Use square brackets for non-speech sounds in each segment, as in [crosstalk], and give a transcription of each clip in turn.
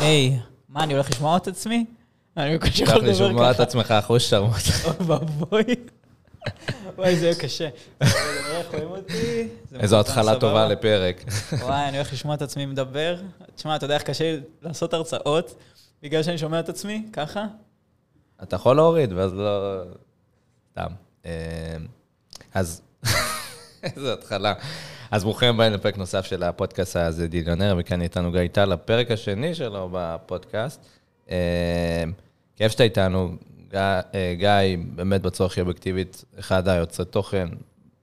היי, מה, אני הולך לשמוע את עצמי? אני בקושי צריך יכול לדבר ככה. לשמוע את עצמך אחוז שרמוט. [laughs] אוי ואבוי. וואי, זה יהיה קשה. [laughs] איזו התחלה. טובה לפרק. [laughs] וואי, אני הולך לשמוע את עצמי מדבר. תשמע, אתה יודע איך קשה לי לעשות הרצאות בגלל שאני שומע את עצמי? ככה? אתה יכול להוריד, ואז לא... סתם. אה, אז, איזו התחלה. אז ברוכים הבאים לפרק נוסף של הפודקאסט הזה, דיליונר, וכאן איתנו גיא טל, הפרק השני שלו בפודקאסט. אה, כיף שאתה איתנו. גיא, אה, באמת בצורה הכי אובייקטיבית, אחד היוצרי תוכן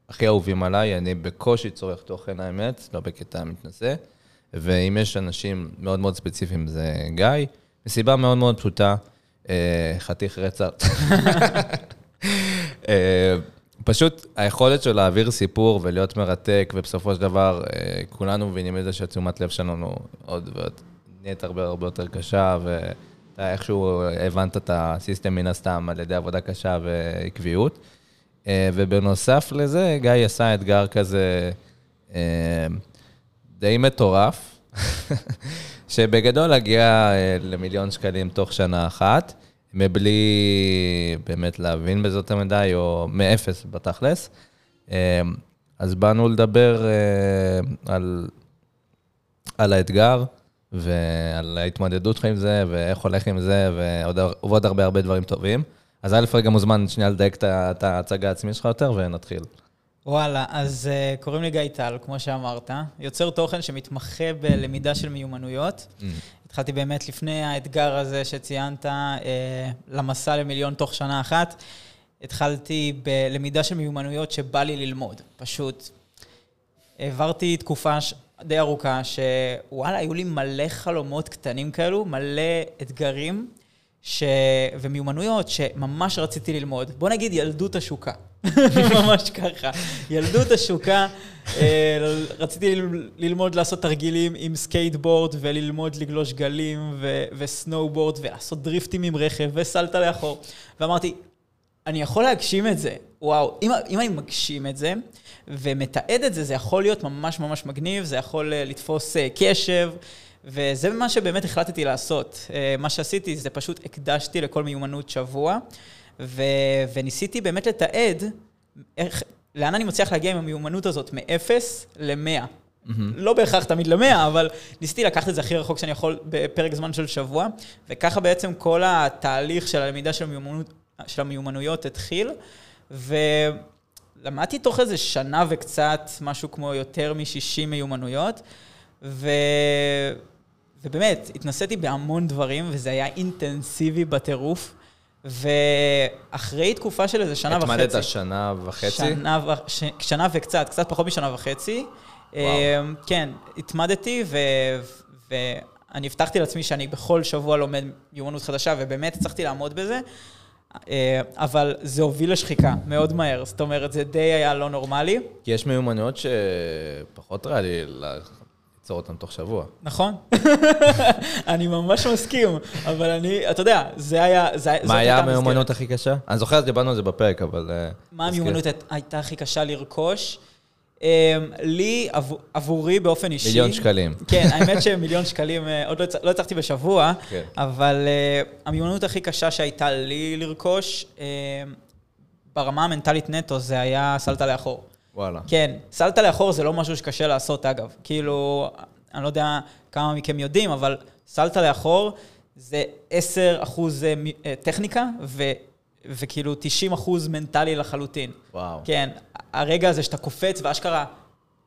הכי אהובים עליי, אני בקושי צורך תוכן, האמת, לא בקטע מתנשא. ואם יש אנשים מאוד מאוד ספציפיים, זה גיא, מסיבה מאוד מאוד פשוטה, אה, חתיך רצח. [laughs] פשוט היכולת שלו להעביר סיפור ולהיות מרתק, ובסופו של דבר אה, כולנו מבינים את זה שתשומת לב שלנו עוד ועוד נהיית הרבה הרבה יותר קשה, ואתה איכשהו הבנת את הסיסטם מן הסתם על ידי עבודה קשה ועקביות. אה, ובנוסף לזה, גיא עשה אתגר כזה אה, די מטורף, [laughs] שבגדול להגיע אה, למיליון שקלים תוך שנה אחת, מבלי באמת להבין בזה יותר מדי, או מאפס בתכלס. אה, אז באנו לדבר אה, על, על האתגר, ועל ההתמודדות שלך עם זה, ואיך הולך עם זה, ועוד, ועוד הרבה הרבה דברים טובים. אז א' רגע מוזמן שנייה לדייק את ההצגה העצמית שלך יותר, ונתחיל. וואלה, אז uh, קוראים לי גיא טל, כמו שאמרת, יוצר תוכן שמתמחה בלמידה של מיומנויות. התחלתי באמת לפני האתגר הזה שציינת, uh, למסע למיליון תוך שנה אחת. התחלתי בלמידה של מיומנויות שבא לי ללמוד. פשוט העברתי תקופה ש... די ארוכה, שוואלה, היו לי מלא חלומות קטנים כאלו, מלא אתגרים ש... ומיומנויות שממש רציתי ללמוד. בוא נגיד ילדות השוקה. [laughs] ממש ככה. ילדות השוקה, אה, רציתי ללמוד לעשות תרגילים עם סקייטבורד וללמוד לגלוש גלים ו- ו snowboard ולעשות דריפטים עם רכב וסלטה לאחור. ואמרתי, אני יכול להגשים את זה. וואו, אם, אם אני מגשים את זה ומתעד את זה, זה יכול להיות ממש ממש מגניב, זה יכול אה, לתפוס אה, קשב, וזה מה שבאמת החלטתי לעשות. אה, מה שעשיתי זה פשוט הקדשתי לכל מיומנות שבוע, ו, וניסיתי באמת לתעד איך, לאן אני מצליח להגיע עם המיומנות הזאת, מ-0 ל-100. לא בהכרח תמיד ל-100, אבל ניסיתי לקחת את זה הכי רחוק שאני יכול בפרק זמן של שבוע, וככה בעצם כל התהליך של הלמידה של, המיומנות, של המיומנויות התחיל, ולמדתי תוך איזה שנה וקצת, משהו כמו יותר מ-60 מיומנויות, ו... ובאמת, התנסיתי בהמון דברים, וזה היה אינטנסיבי בטירוף, ואחרי תקופה של איזה שנה וחצי... התמדת שנה וחצי? שנה, ו... ש... שנה וקצת, קצת פחות משנה וחצי. וואו. אמ, כן, התמדתי, ו... ואני הבטחתי לעצמי שאני בכל שבוע לומד מיומנות חדשה, ובאמת הצלחתי לעמוד בזה. אה, אבל זה הוביל לשחיקה מאוד מהר, זאת אומרת, זה די היה לא נורמלי. כי יש מיומנויות שפחות ריאלי ליצור אותן תוך שבוע. נכון? [laughs] אני ממש מסכים, אבל אני, אתה יודע, זה היה... זה, מה היה המיומנות. הכי קשה? אני זוכר, דיברנו על זה בפרק, אבל... אה, מה. המיומנות הייתה הכי קשה לרכוש? אמ, לי, עבור- עבורי באופן אישי... מיליון שקלים. כן, [laughs] האמת שמיליון שקלים, אה, עוד לא לא הצלחתי בשבוע, כן. אבל אה, המיומנות הכי קשה שהייתה לי לרכוש, אה, ברמה המנטלית נטו, זה היה סלטה לאחור. וואלה. כן, סלטה לאחור זה לא משהו שקשה לעשות, אגב. כאילו, אני לא יודע כמה מכם יודעים, אבל סלטה לאחור זה 10 אחוז אה, אה, טכניקה, ו, וכאילו 90 אחוז מנטלי לחלוטין. וואו. כן, הרגע הזה שאתה קופץ ואשכרה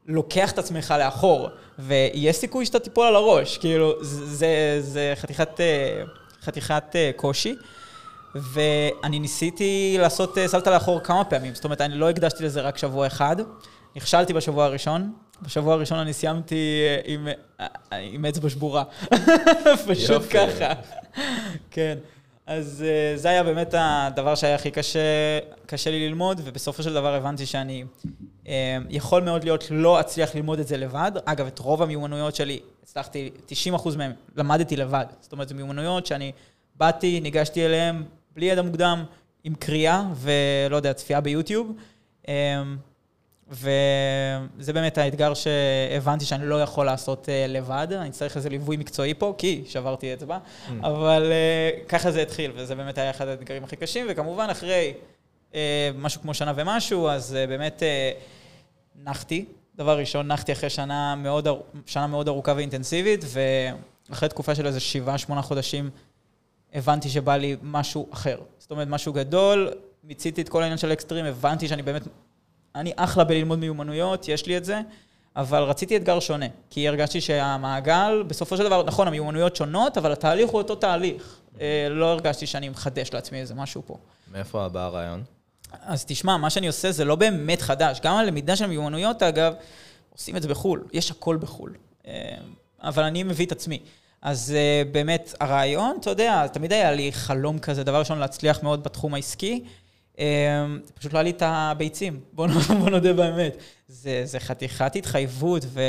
לוקח את עצמך לאחור, ויש סיכוי שאתה תיפול על הראש, כאילו, זה, זה, חתיכת, אה, חתיכת קושי. ואני ניסיתי לעשות אה, סלטה לאחור כמה פעמים, זאת אומרת, אני לא הקדשתי לזה רק שבוע אחד. נכשלתי בשבוע הראשון, בשבוע הראשון אני סיימתי אה, עם, אה, עם אצבע שבורה. [laughs] פשוט יופי. ככה. כן. אז זה היה באמת הדבר שהיה הכי קשה, קשה לי ללמוד, ובסופו של דבר הבנתי שאני יכול מאוד להיות לא אצליח ללמוד את זה לבד. אגב, את רוב המיומנויות שלי, הצלחתי, 90% מהם למדתי לבד. זאת אומרת, זה מיומנויות שאני באתי, ניגשתי אליהן בלי ידע מוקדם, עם קריאה ולא יודע, צפייה ביוטיוב. אה, וזה באמת האתגר שהבנתי שאני לא יכול לעשות uh, לבד, אני צריך איזה ליווי מקצועי פה, כי שברתי אצבע, mm. אבל uh, ככה זה התחיל, וזה באמת היה אחד האתגרים הכי קשים, וכמובן אחרי uh, משהו כמו שנה ומשהו, אז באמת נחתי. דבר ראשון, נחתי אחרי שנה מאוד, שנה מאוד ארוכה ואינטנסיבית, ואחרי תקופה של איזה שבעה, שמונה חודשים, הבנתי שבא לי משהו אחר. זאת אומרת, משהו גדול, מיציתי את כל העניין של אקסטרים, הבנתי שאני באמת אני אחלה בללמוד מיומנויות, יש לי את זה, אבל רציתי אתגר שונה, כי הרגשתי שהמעגל, בסופו של דבר, נכון, המיומנויות שונות, אבל התהליך הוא אותו תהליך. אה, לא הרגשתי שאני מחדש לעצמי איזה משהו פה. מאיפה בא הרעיון? אז תשמע, מה שאני עושה זה לא באמת חדש. גם הלמידה של מיומנויות, אגב, עושים את זה בחו"ל. יש הכל בחו"ל. אה, אבל אני מביא את עצמי. אז uh, באמת, הרעיון, אתה יודע, תמיד היה לי חלום כזה, דבר ראשון, להצליח מאוד בתחום העסקי. אמ, פשוט לא היה לי את הביצים, [laughs] בוא, בוא נודה באמת. זה, זה חתיכת התחייבות, ו...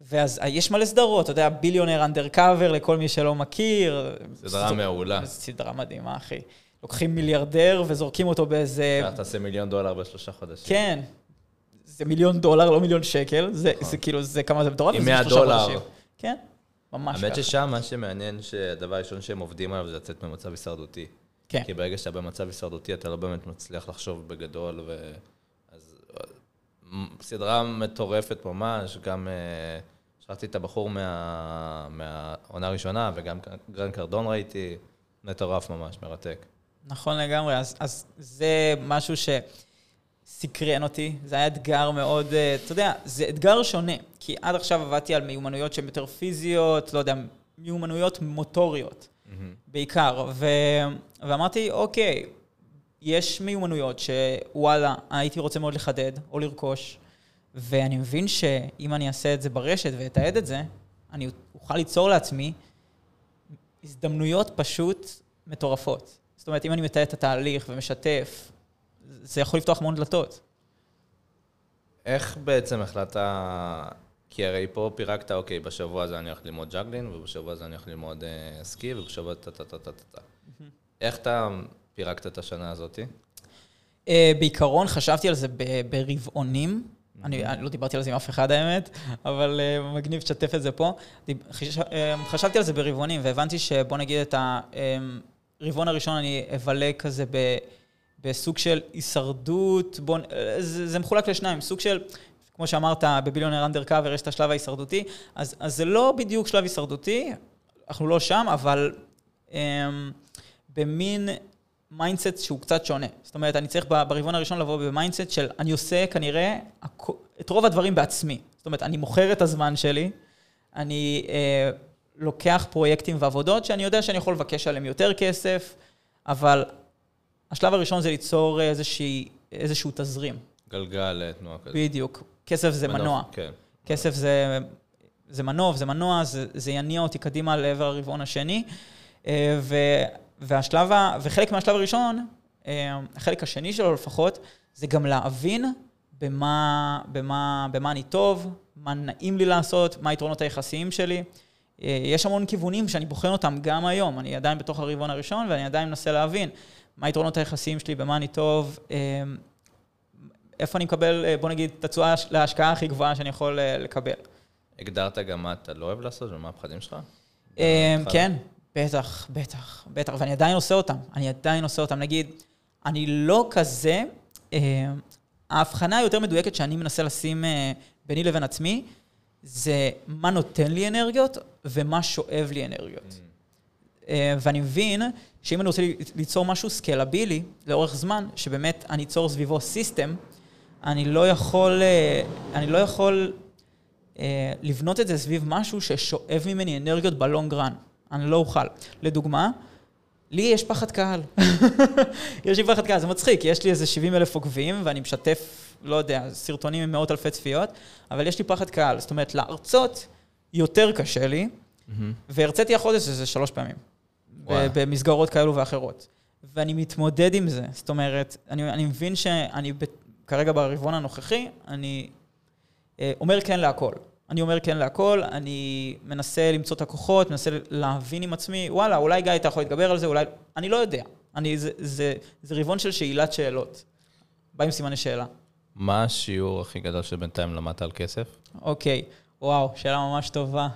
ואז יש מלא סדרות, אתה יודע, ביליונר אנדר קאבר לכל מי שלא מכיר. סדרה מעולה. סדרה מדהימה, אחי. לוקחים מיליארדר וזורקים אותו באיזה... אתה תעשה מיליון דולר בשלושה חודשים. כן. זה מיליון דולר, לא מיליון שקל. זה, נכון. זה כאילו, זה כמה זה מטורף. עם 100 דולר. חודשים. כן, ממש ככה. האמת ששם, מה שמעניין, שהדבר הראשון שהם עובדים עליו זה לצאת ממצב הישרדותי. כן. כי ברגע שאתה במצב הישרדותי, אתה לא באמת מצליח לחשוב בגדול, ו... אז סדרה מטורפת ממש, גם אה, שלחתי את הבחור מה... מהעונה הראשונה, וגם גרן קרדון ראיתי, מטורף ממש, מרתק. נכון לגמרי, אז, אז זה משהו שסקרן אותי, זה היה אתגר מאוד, אה, אתה יודע, זה אתגר שונה, כי עד עכשיו עבדתי על מיומנויות שהן יותר פיזיות, לא יודע, מיומנויות מוטוריות. mm-hmm. בעיקר. ו... ואמרתי, אוקיי, יש מיומנויות שוואלה, הייתי רוצה מאוד לחדד או לרכוש, ואני מבין שאם אני אעשה את זה ברשת ואתעד את זה, אני אוכל ליצור לעצמי הזדמנויות פשוט מטורפות. זאת אומרת, אם אני מתעד את התהליך ומשתף, זה יכול לפתוח המון דלתות. איך בעצם החלטת כי הרי פה פירקת, אוקיי, בשבוע הזה אני הולך ללמוד ג'אגלין, ובשבוע הזה אני הולך ללמוד uh, סקי, ובשבוע טה טה טה טה טה טה. איך אתה פירקת את השנה הזאת? Uh, בעיקרון חשבתי על זה ברבעונים. Mm-hmm. אני, אני לא דיברתי על זה עם אף אחד האמת, אבל אה, מגניב לשתף את זה פה. חש, אה, חשבתי על זה ברבעונים, והבנתי שבוא נגיד את הרבעון הראשון אני אבלה כזה ב... בסוג של הישרדות, בוא, זה, זה מחולק לשניים, סוג של כמו שאמרת, בביליונר אנדר קאבר יש את השלב ההישרדותי, אז, אז זה לא בדיוק שלב הישרדותי, אנחנו לא שם, אבל אמ, במין mindset שהוא קצת שונה. זאת אומרת, אני צריך ברבעון הראשון לבוא ב mindset של אני עושה כנראה את רוב הדברים בעצמי. זאת אומרת, אני מוכר את הזמן שלי, אני uh, לוקח פרויקטים ועבודות שאני יודע שאני יכול לבקש עליהם יותר כסף, אבל השלב הראשון זה ליצור איזושהי, איזשהו תזרים. גלגל אה, תנועה כזה. בדיוק. כסף זה מנוע. מנוע. כן. כסף זה, זה מנוף, זה מנוע, זה, זה יניע אותי קדימה לעבר הרבעון השני. אה, ו, והשלב, וחלק מהשלב הראשון, אה, החלק השני שלו לפחות, זה גם להבין במה, במה, במה אני טוב, מה נעים לי לעשות, מה היתרונות היחסיים שלי. יש המון כיוונים שאני בוחן אותם גם היום. אני עדיין בתוך הרבעון הראשון ואני עדיין מנסה להבין מה היתרונות היחסיים שלי, במה אני טוב, איפה אני מקבל, אה, בוא נגיד, את התשואה להשקעה הכי גבוהה שאני יכול אה, לקבל. הגדרת גם מה אתה לא אוהב לעשות ומה הפחדים שלך? אה, כן, בטח, בטח, בטח, ואני עדיין עושה אותם. אני עדיין עושה אותם. נגיד, אני לא כזה, ההבחנה היותר מדויקת שאני מנסה לשים ביני לבין עצמי, זה מה נותן לי אנרגיות ומה שואב לי אנרגיות. Mm. ואני מבין שאם אני רוצה ליצור משהו סקלבילי לאורך זמן, שבאמת אני אצור סביבו סיסטם, אני לא יכול, אה, אני לא יכול אה, לבנות את זה סביב משהו ששואב ממני אנרגיות בלונג רן. אני לא אוכל. לדוגמה, לי יש פחד קהל. [laughs] יש לי פחד קהל, זה מצחיק, יש לי איזה 70 אלף עוקבים, ואני משתף, לא יודע, סרטונים עם מאות אלפי צפיות, אבל יש לי פחד קהל. זאת אומרת, להרצות יותר קשה לי, והרציתי החודש איזה שלוש פעמים. במסגרות כאלו ואחרות. ואני מתמודד עם זה. זאת אומרת, אני, אני מבין שאני כרגע ברבעון הנוכחי, אני אה, אומר כן להכל. אני אומר כן להכל, אני מנסה למצוא את הכוחות, מנסה להבין עם עצמי, וואלה, אולי גיא, אתה יכול להתגבר על זה, אולי... אני לא יודע. אני, זה, זה, זה רבעון של שאלת שאלות. בא עם סימני שאלה. מה השיעור הכי גדול שבינתיים למדת על כסף? אוקיי, וואו, שאלה ממש טובה.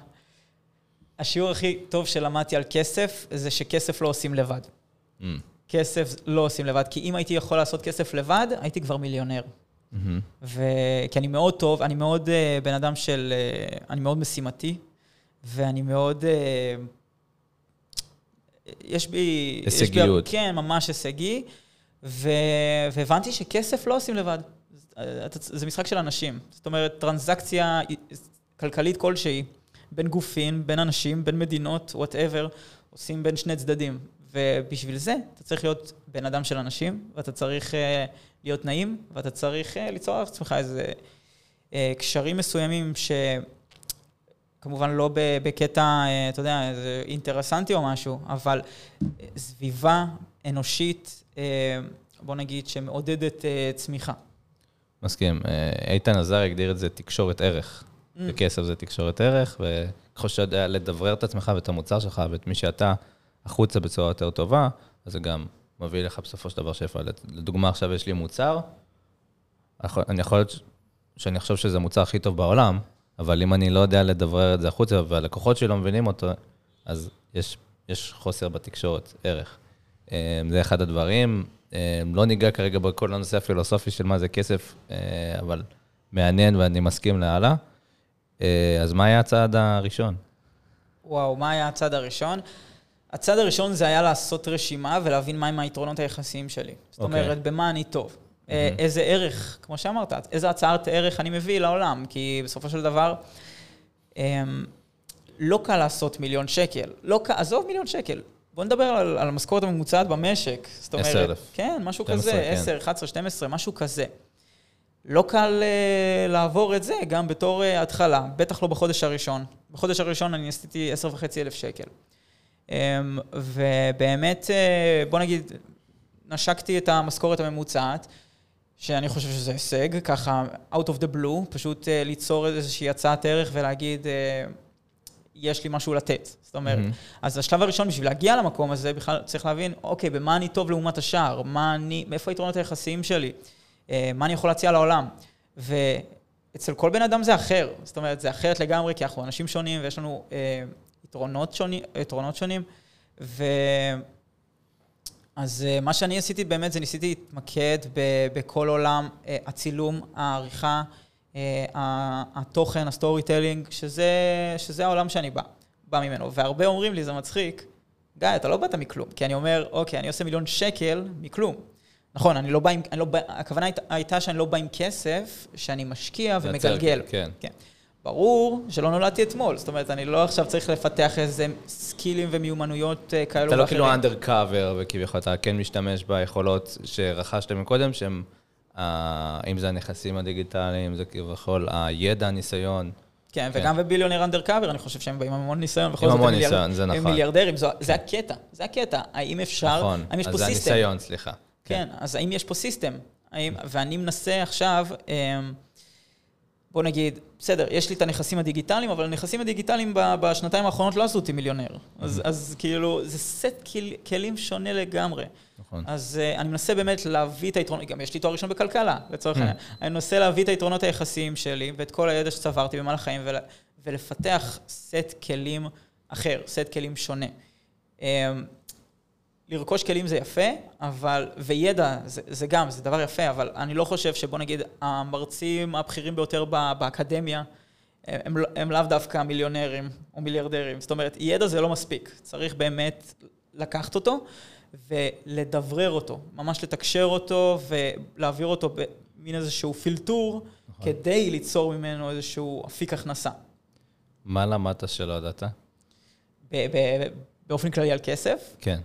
השיעור הכי טוב שלמדתי על כסף, זה שכסף לא עושים לבד. Mm. כסף לא עושים לבד, כי אם הייתי יכול לעשות כסף לבד, הייתי כבר מיליונר. Mm-hmm. ו... כי אני מאוד טוב, אני מאוד uh, בן אדם של... Uh, אני מאוד משימתי, ואני מאוד... Uh, יש בי... הישגיות. יש בי, כן, ממש הישגי, ו... והבנתי שכסף לא עושים לבד. זה משחק של אנשים. זאת אומרת, טרנזקציה כלכלית כלשהי, בין גופים, בין אנשים, בין מדינות, וואטאבר, עושים בין שני צדדים. ובשביל זה אתה צריך להיות בן אדם של אנשים, ואתה צריך uh, להיות נעים, ואתה צריך uh, ליצור על עצמך איזה uh, קשרים מסוימים שכמובן לא בקטע, uh, אתה יודע, אינטרסנטי או משהו, אבל סביבה אנושית, uh, בוא נגיד, שמעודדת uh, צמיחה. מסכים. איתן עזר הגדיר את זה תקשורת ערך. Mm. וכסף זה תקשורת ערך, וככל שאתה יודע לדברר את עצמך ואת המוצר שלך ואת מי שאתה, החוצה בצורה יותר טובה, אז זה גם מביא לך בסופו של דבר שפע. לדוגמה, עכשיו יש לי מוצר, אני יכול להיות שאני חושב שזה המוצר הכי טוב בעולם, אבל אם אני לא יודע לדברר את זה החוצה, והלקוחות שלי לא מבינים אותו, אז יש, יש חוסר בתקשורת, ערך. אה, זה אחד הדברים. אה, לא ניגע כרגע בכל הנושא הפילוסופי של מה זה כסף, אה, אבל מעניין ואני מסכים להלאה. אז מה היה הצעד הראשון? וואו, מה היה הצעד הראשון? הצד הראשון זה היה לעשות רשימה ולהבין מהם היתרונות היחסיים שלי. זאת okay. אוקיי. אומרת, במה אני טוב. Mm-hmm. איזה ערך, כמו שאמרת, איזה הצעת ערך אני מביא לעולם, כי בסופו של דבר, אמ, לא קל לעשות מיליון שקל. לא קל, עזוב מיליון שקל. בוא נדבר על, על המשכורת הממוצעת במשק. זאת אומרת, 10,000. כן, משהו 12, כזה, כן. 10, 11, 12, משהו כזה. לא קל uh, לעבור את זה גם בתור uh, התחלה, בטח לא בחודש הראשון. בחודש הראשון אני עשיתי 10,500 שקל. אמ, ובאמת, אה, בוא נגיד, נשקתי את המשכורת הממוצעת, שאני חושב שזה הישג, ככה, out of the blue, פשוט אה, ליצור איזושהי הצעת ערך ולהגיד, אה, יש לי משהו לתת. זאת אומרת, mm-hmm. אז השלב הראשון, בשביל להגיע למקום הזה, בכלל צריך להבין, אוקיי, במה אני טוב לעומת השאר? מה אני, מאיפה היתרונות היחסיים שלי? מה אני יכול להציע לעולם? ואצל כל בן אדם זה אחר. זאת אומרת, זה אחרת לגמרי, כי אנחנו אנשים שונים ויש לנו יתרונות שונים, יתרונות שונים. ו... אז אה, מה שאני עשיתי באמת זה ניסיתי להתמקד בכל עולם אה, הצילום, העריכה, אה, התוכן, ה storytelling, שזה, שזה העולם שאני בא, בא ממנו. והרבה אומרים לי, זה מצחיק, גיא, אתה לא באת מכלום. כי אני אומר, אוקיי, אני עושה מיליון שקל מכלום. נכון, אני לא בא עם, אני לא בא, הכוונה הייתה שאני לא בא עם כסף, שאני משקיע ומגלגל. כן. כן. ברור שלא נולדתי אתמול, זאת אומרת, אני לא עכשיו צריך לפתח איזה סקילים ומיומנויות אה, כאלו ואחרים. אתה לא כאילו אנדר קאבר, וכביכול אתה כן משתמש ביכולות שרכשת מקודם, שהם, אה, אם זה הנכסים הדיגיטליים, זה כביכול הידע, הניסיון. כן, כן, וגם בביליונר אנדר קאבר, אני חושב שהם באים עם המון ניסיון, עם המון ניסיון, זה נכון. הם מיליארדרים, זה הקטע, זה הקטע. האם אפשר, נכון, האם יש פה system? נכון, אז זה הניסיון, סליחה. כן, אז האם יש פה system? ואני מנסה עכשיו... אמ, בוא נגיד, בסדר, יש לי את הנכסים הדיגיטליים, אבל הנכסים הדיגיטליים בשנתיים האחרונות לא עשו אותי מיליונר. אז, אז כאילו, זה סט כל, כלים שונה לגמרי. נכון. אז אה, אני מנסה באמת להביא את היתרונות, גם יש לי תואר ראשון בכלכלה, לצורך העניין. אני מנסה להביא את היתרונות היחסיים שלי ואת כל הידע שצברתי במהלך החיים, ול, ולפתח סט כלים אחר, סט כלים שונה. Um, לרכוש כלים זה יפה, אבל, וידע זה, זה גם, זה דבר יפה, אבל אני לא חושב שבוא נגיד המרצים הבכירים ביותר באקדמיה, הם, הם, לאו דווקא מיליונרים או מיליארדרים. זאת אומרת, ידע זה לא מספיק, צריך באמת לקחת אותו ולדברר אותו, ממש לתקשר אותו ולהעביר אותו במין איזשהו פילטור, נכון. כדי ליצור ממנו איזשהו אפיק הכנסה. מה למדת שלא ידעת? באופן כללי על כסף? כן.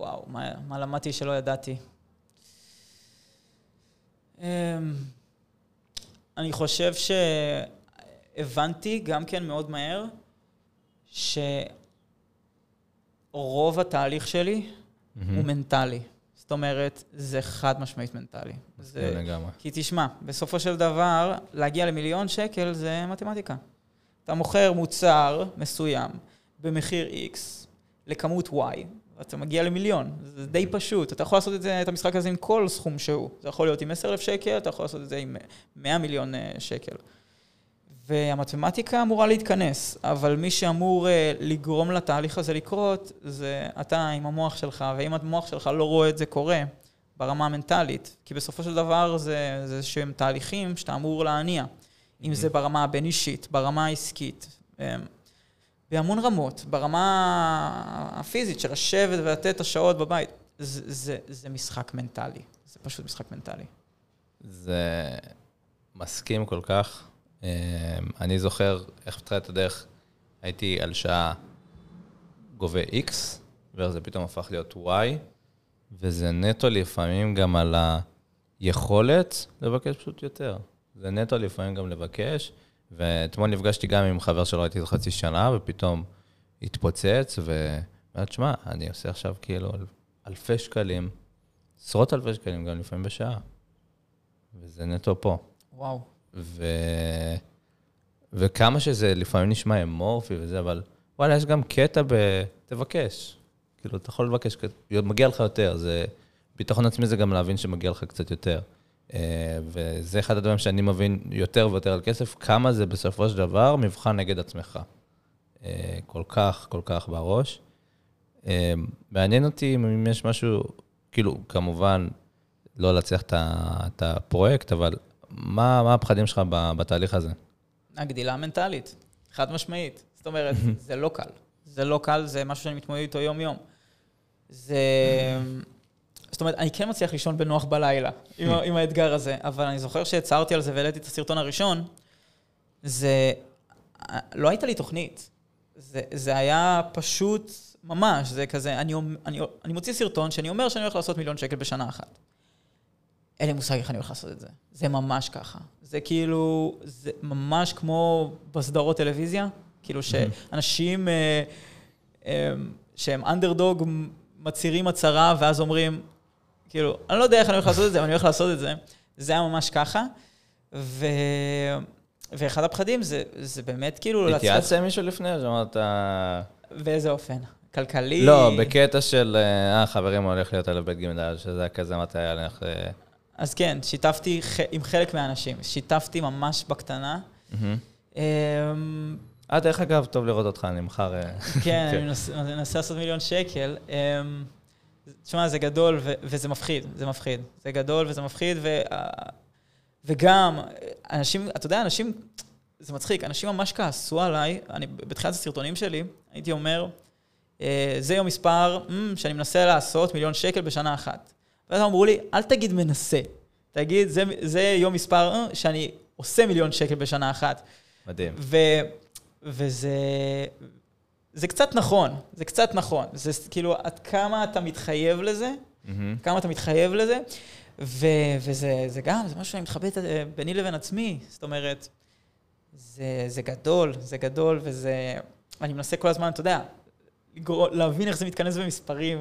וואו, מה, מה למדתי שלא ידעתי? אמ, אני חושב שהבנתי גם כן מאוד מהר שרוב התהליך שלי mm-hmm. הוא מנטלי. זאת אומרת, זה חד משמעית מנטלי. זה לגמרי. כי תשמע, בסופו של דבר, להגיע למיליון שקל זה מתמטיקה. אתה מוכר מוצר מסוים במחיר X לכמות Y, אתה מגיע למיליון. זה די פשוט. אתה יכול לעשות את, זה, את המשחק הזה עם כל סכום שהוא. זה יכול להיות עם 10,000 שקל, אתה יכול לעשות את זה עם 100 מיליון אה, שקל. והמתמטיקה אמורה להתכנס, אבל מי שאמור אה, לגרום לתהליך הזה לקרות, זה אתה עם המוח שלך, ואם המוח שלך לא רואה את זה קורה ברמה המנטלית, כי בסופו של דבר זה, זה שהם תהליכים שאתה אמור להניע. אם זה ברמה הבין-אישית, ברמה העסקית, אה, בהמון רמות, ברמה הפיזית של לשבת ולתת את השעות בבית, זה, זה, זה משחק מנטלי, זה פשוט משחק מנטלי. זה מסכים כל כך. אמ, אני זוכר איך התחילת הדרך, הייתי על שעה גובה X, וזה פתאום הפך להיות Y, וזה נטו לפעמים גם על היכולת לבקש פשוט יותר. זה נטו לפעמים גם לבקש, ואתמול נפגשתי גם עם חבר שלא הייתי חצי שנה, ופתאום התפוצץ, ואומרת, שמע, אני עושה עכשיו כאילו אלפי שקלים, עשרות אלפי שקלים גם לפעמים בשעה, וזה נטו פה. וואו. ו... וכמה שזה לפעמים נשמע אמורפי וזה, אבל וואלה, יש גם קטע ב... תבקש. כאילו, אתה יכול לבקש, מגיע לך יותר, זה... ביטחון עצמי זה גם להבין שמגיע לך קצת יותר. אה, וזה אחד הדברים שאני מבין יותר ויותר על כסף, כמה זה בסופו של דבר מבחן נגד עצמך. אה, כל כך, כל כך בראש. אה, מעניין אותי אם יש משהו, כאילו, כמובן, לא להצליח את הפרויקט, אבל מה, מה הפחדים שלך בתהליך הזה? הגדילה המנטלית, חד משמעית. זאת אומרת, [laughs] זה לא קל. זה לא קל, זה משהו שאני מתמודד איתו יום-יום. זה... זאת אומרת, אני כן מצליח לישון בנוח בלילה עם, עם האתגר הזה, אבל אני זוכר שהצהרתי על זה והעליתי את הסרטון הראשון, זה... לא הייתה לי תוכנית. זה, זה היה פשוט ממש, זה כזה, אני, אני, אני מוציא סרטון שאני אומר שאני הולך לעשות מיליון שקל בשנה אחת. אין לי מושג איך אני הולך לעשות את זה. זה ממש ככה. זה כאילו, זה ממש כמו בסדרות טלוויזיה, כאילו שאנשים אה, אה, שהם אנדרדוג מצהירים הצהרה ואז אומרים, כאילו, אני לא יודע איך אני הולך לעשות את זה, אבל אני הולך לעשות את זה. זה היה ממש ככה. ו... ואחד הפחדים זה, זה באמת כאילו... התייעצת עם מישהו לפני? אז אמרת... באיזה אופן? כלכלי? לא, בקטע של, אה, חברים, הולך להיות על בית ג' שזה היה כזה, מתי היה לך... אז כן, שיתפתי עם חלק מהאנשים. שיתפתי ממש בקטנה. אמ, אה, דרך אגב, טוב לראות אותך, אני מחר... אה, כן, [laughs] אני מנסה לעשות מיליון שקל. תשמע, זה גדול וזה מפחיד, זה מפחיד. זה גדול וזה מפחיד, וגם, אנשים, אתה יודע, אנשים, זה מצחיק, אנשים ממש כעסו עליי, אני, בתחילת הסרטונים שלי, הייתי אומר, אה, זה יום מספר mm, שאני מנסה לעשות מיליון שקל בשנה אחת. ואז אמרו לי, אל תגיד מנסה, תגיד, זה, זה יום מספר אה, שאני עושה מיליון שקל בשנה אחת. מדהים. ו, וזה זה קצת נכון, זה קצת נכון. זה כאילו, עד כמה אתה מתחייב לזה, mm-hmm. כמה אתה מתחייב לזה, ו, וזה זה גם, זה משהו שאני מתחבט אה, ביני לבין עצמי. זאת אומרת, זה, זה גדול, זה גדול, וזה... אני מנסה כל הזמן, אתה יודע, להבין איך זה מתכנס במספרים.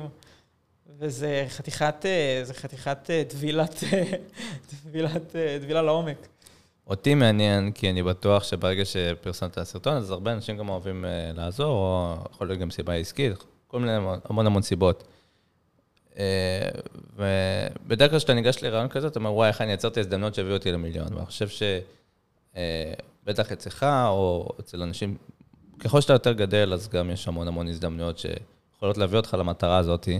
וזה חתיכת, אה, זה חתיכת אה, טבילת, [laughs] טבילת, טבילה לעומק. אותי מעניין, כי אני בטוח שברגע שפרסמת את הסרטון, אז הרבה אנשים גם אוהבים לעזור, או יכול להיות גם סיבה עסקית, כל מיני המון המון סיבות. ובדרך כלל כשאתה ניגש לרעיון כזה, אתה אומר, וואי, איך אני אעצר את ההזדמנות שהביאו אותי למיליון. ואני חושב שבטח אצלך, או אצל אנשים, ככל שאתה יותר גדל, אז גם יש המון המון הזדמנויות שיכולות להביא אותך למטרה הזאתי.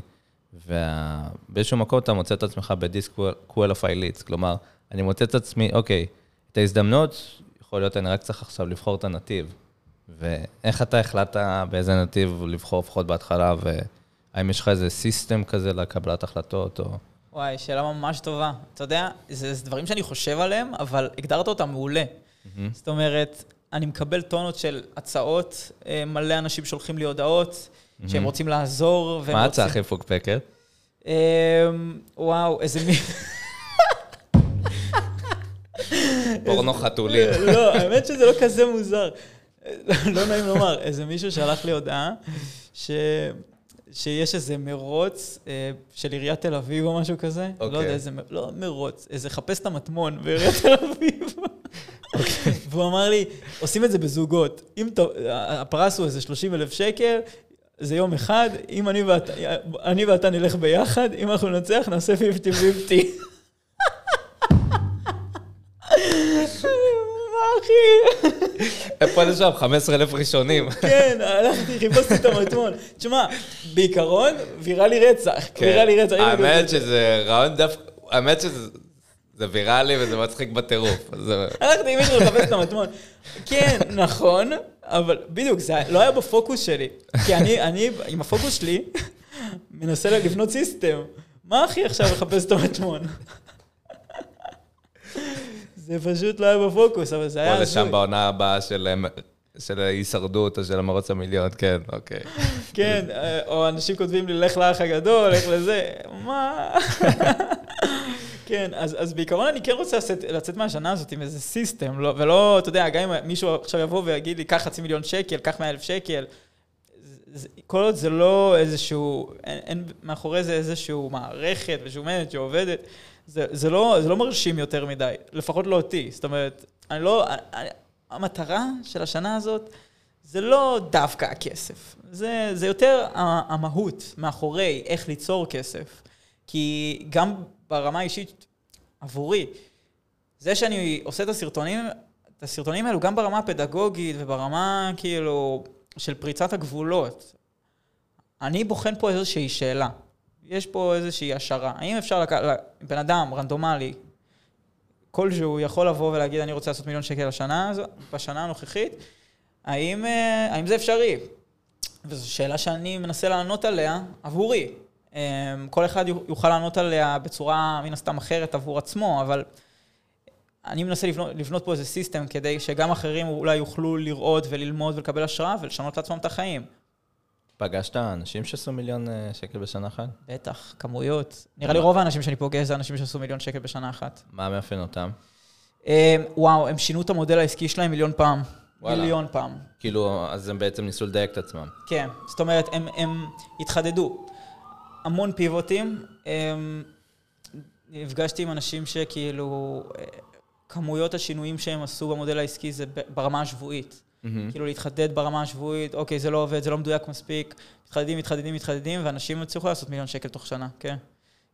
ובאיזשהו מקום אתה מוצא את עצמך בדיסק qualify leads, כלומר, אני מוצא את עצמי, אוקיי, את ההזדמנות, יכול להיות אני רק צריך עכשיו לבחור את הנתיב. ואיך אתה החלטת באיזה נתיב לבחור לפחות בהתחלה, והאם יש לך איזה סיסטם כזה לקבלת החלטות, או... וואי, שאלה ממש טובה. אתה יודע, זה, זה דברים שאני חושב עליהם, אבל הגדרת אותם מעולה. Mm-hmm. זאת אומרת, אני מקבל טונות של הצעות, אה, מלא אנשים שולחים לי הודעות, שהם רוצים לעזור. מה ההצעה הכי מפוקפקת? אמ, וואו, איזה מי... [laughs] פורנו חתולים. [laughs] לא, האמת שזה לא כזה מוזר. [laughs] לא נעים לומר, איזה מישהו שלח לי הודעה שיש איזה מרוץ אה, של עיריית תל אביב או משהו כזה. לא יודע אוקיי. איזה, לא מרוץ, איזה חפש את המטמון בעיריית תל אביב. אוקיי. [laughs] והוא אמר לי, עושים את זה בזוגות. אם הפרס הוא איזה 30 אלף שקל, זה יום אחד, אם אני ואתה, אני ואתה נלך ביחד, אם אנחנו ננצח, נעשה 50-50. אחי? איפה לשם? 15 אלף ראשונים. כן, הלכתי, חיפשתי את המטמון. תשמע, בעיקרון, ויראלי רצח. כן. ויראלי רצח. האמת שזה רעיון דווקא, האמת שזה זה ויראלי וזה מצחיק בטירוף. זה- הלכתי עם מישהו לחפש את המטמון. כן, נכון, אבל בדיוק, זה לא היה בפוקוס שלי. כי אני, אני, עם הפוקוס שלי, מנסה לבנות סיסטם. מה הכי עכשיו לחפש את המטמון? זה פשוט לא היה בפוקוס, אבל זה היה או לשם בעונה הבאה של של הישרדות או של המרוץ המיליון, כן, אוקיי. [laughs] כן, או אנשים כותבים לי, לך לאח הגדול, לך לזה, מה? [laughs] כן, אז, אז בעיקרון אני כן רוצה לצאת, לצאת מהשנה הזאת עם איזה סיסטם, לא, ולא, אתה יודע, גם אם מישהו עכשיו יבוא ויגיד לי, קח חצי מיליון שקל, קח מאה אלף שקל, זה, כל עוד זה לא איזשהו, אין, אין מאחורי זה איזשהו מערכת משומנת שעובדת, זה, זה, לא, זה לא מרשים יותר מדי, לפחות לא אותי. זאת אומרת, אני לא, אני, המטרה של השנה הזאת זה לא דווקא הכסף, זה, זה יותר המהות מאחורי איך ליצור כסף. כי גם ברמה האישית עבורי, זה שאני עושה את הסרטונים, את הסרטונים האלו גם ברמה הפדגוגית וברמה כאילו של פריצת הגבולות. אני בוחן פה איזושהי שאלה. יש פה איזושהי השערה. האם אפשר לקחת, בן אדם רנדומלי, כלשהו יכול לבוא ולהגיד, אני רוצה לעשות מיליון שקל הזו, בשנה הנוכחית, האם, האם זה אפשרי? וזו שאלה שאני מנסה לענות עליה עבורי. כל אחד יוכל לענות עליה בצורה מן הסתם אחרת עבור עצמו, אבל אני מנסה לבנות, לבנות פה איזה סיסטם כדי שגם אחרים אולי יוכלו לראות וללמוד ולקבל השראה ולשנות לעצמם את החיים. פגשת אנשים שעשו מיליון שקל בשנה אחת? בטח, כמויות. נראה לי רוב האנשים שאני פוגש זה אנשים שעשו מיליון שקל בשנה אחת. מה מאפיין אותם? וואו, הם שינו את המודל העסקי שלהם מיליון פעם. וואלה. מיליון פעם. כאילו, אז הם בעצם ניסו לדייק את עצמם. כן, זאת אומרת, הם, הם התחדדו. המון פיבוטים. נפגשתי עם אנשים שכאילו, כמויות השינויים שהם עשו במודל העסקי זה ברמה השבועית. Mm-hmm. כאילו להתחדד ברמה השבועית, אוקיי, זה לא עובד, זה לא מדויק מספיק, מתחדדים, מתחדדים, מתחדדים, ואנשים הצליחו לעשות מיליון שקל תוך שנה, כן.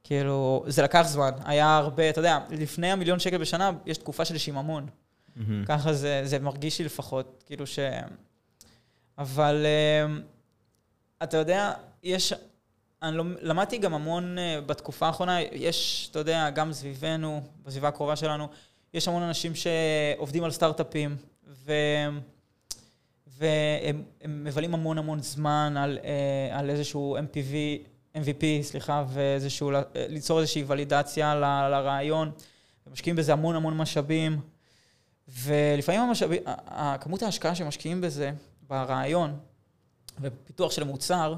כאילו, זה לקח זמן, היה הרבה, אתה יודע, לפני המיליון שקל בשנה, יש תקופה של שיממון. Mm-hmm. ככה זה, זה מרגיש לי לפחות, כאילו ש... אבל אתה יודע, יש... אני למדתי גם המון בתקופה האחרונה, יש, אתה יודע, גם סביבנו, בסביבה הקרובה שלנו, יש המון אנשים שעובדים על סטארט-אפים, ו... והם מבלים המון המון זמן על, על איזשהו MPV, MVP, סליחה, ואיזשהו, ליצור איזושהי ולידציה ל, לרעיון, ומשקיעים בזה המון המון משאבים, ולפעמים המשאבים, כמות ההשקעה שמשקיעים בזה, ברעיון, ופיתוח של מוצר,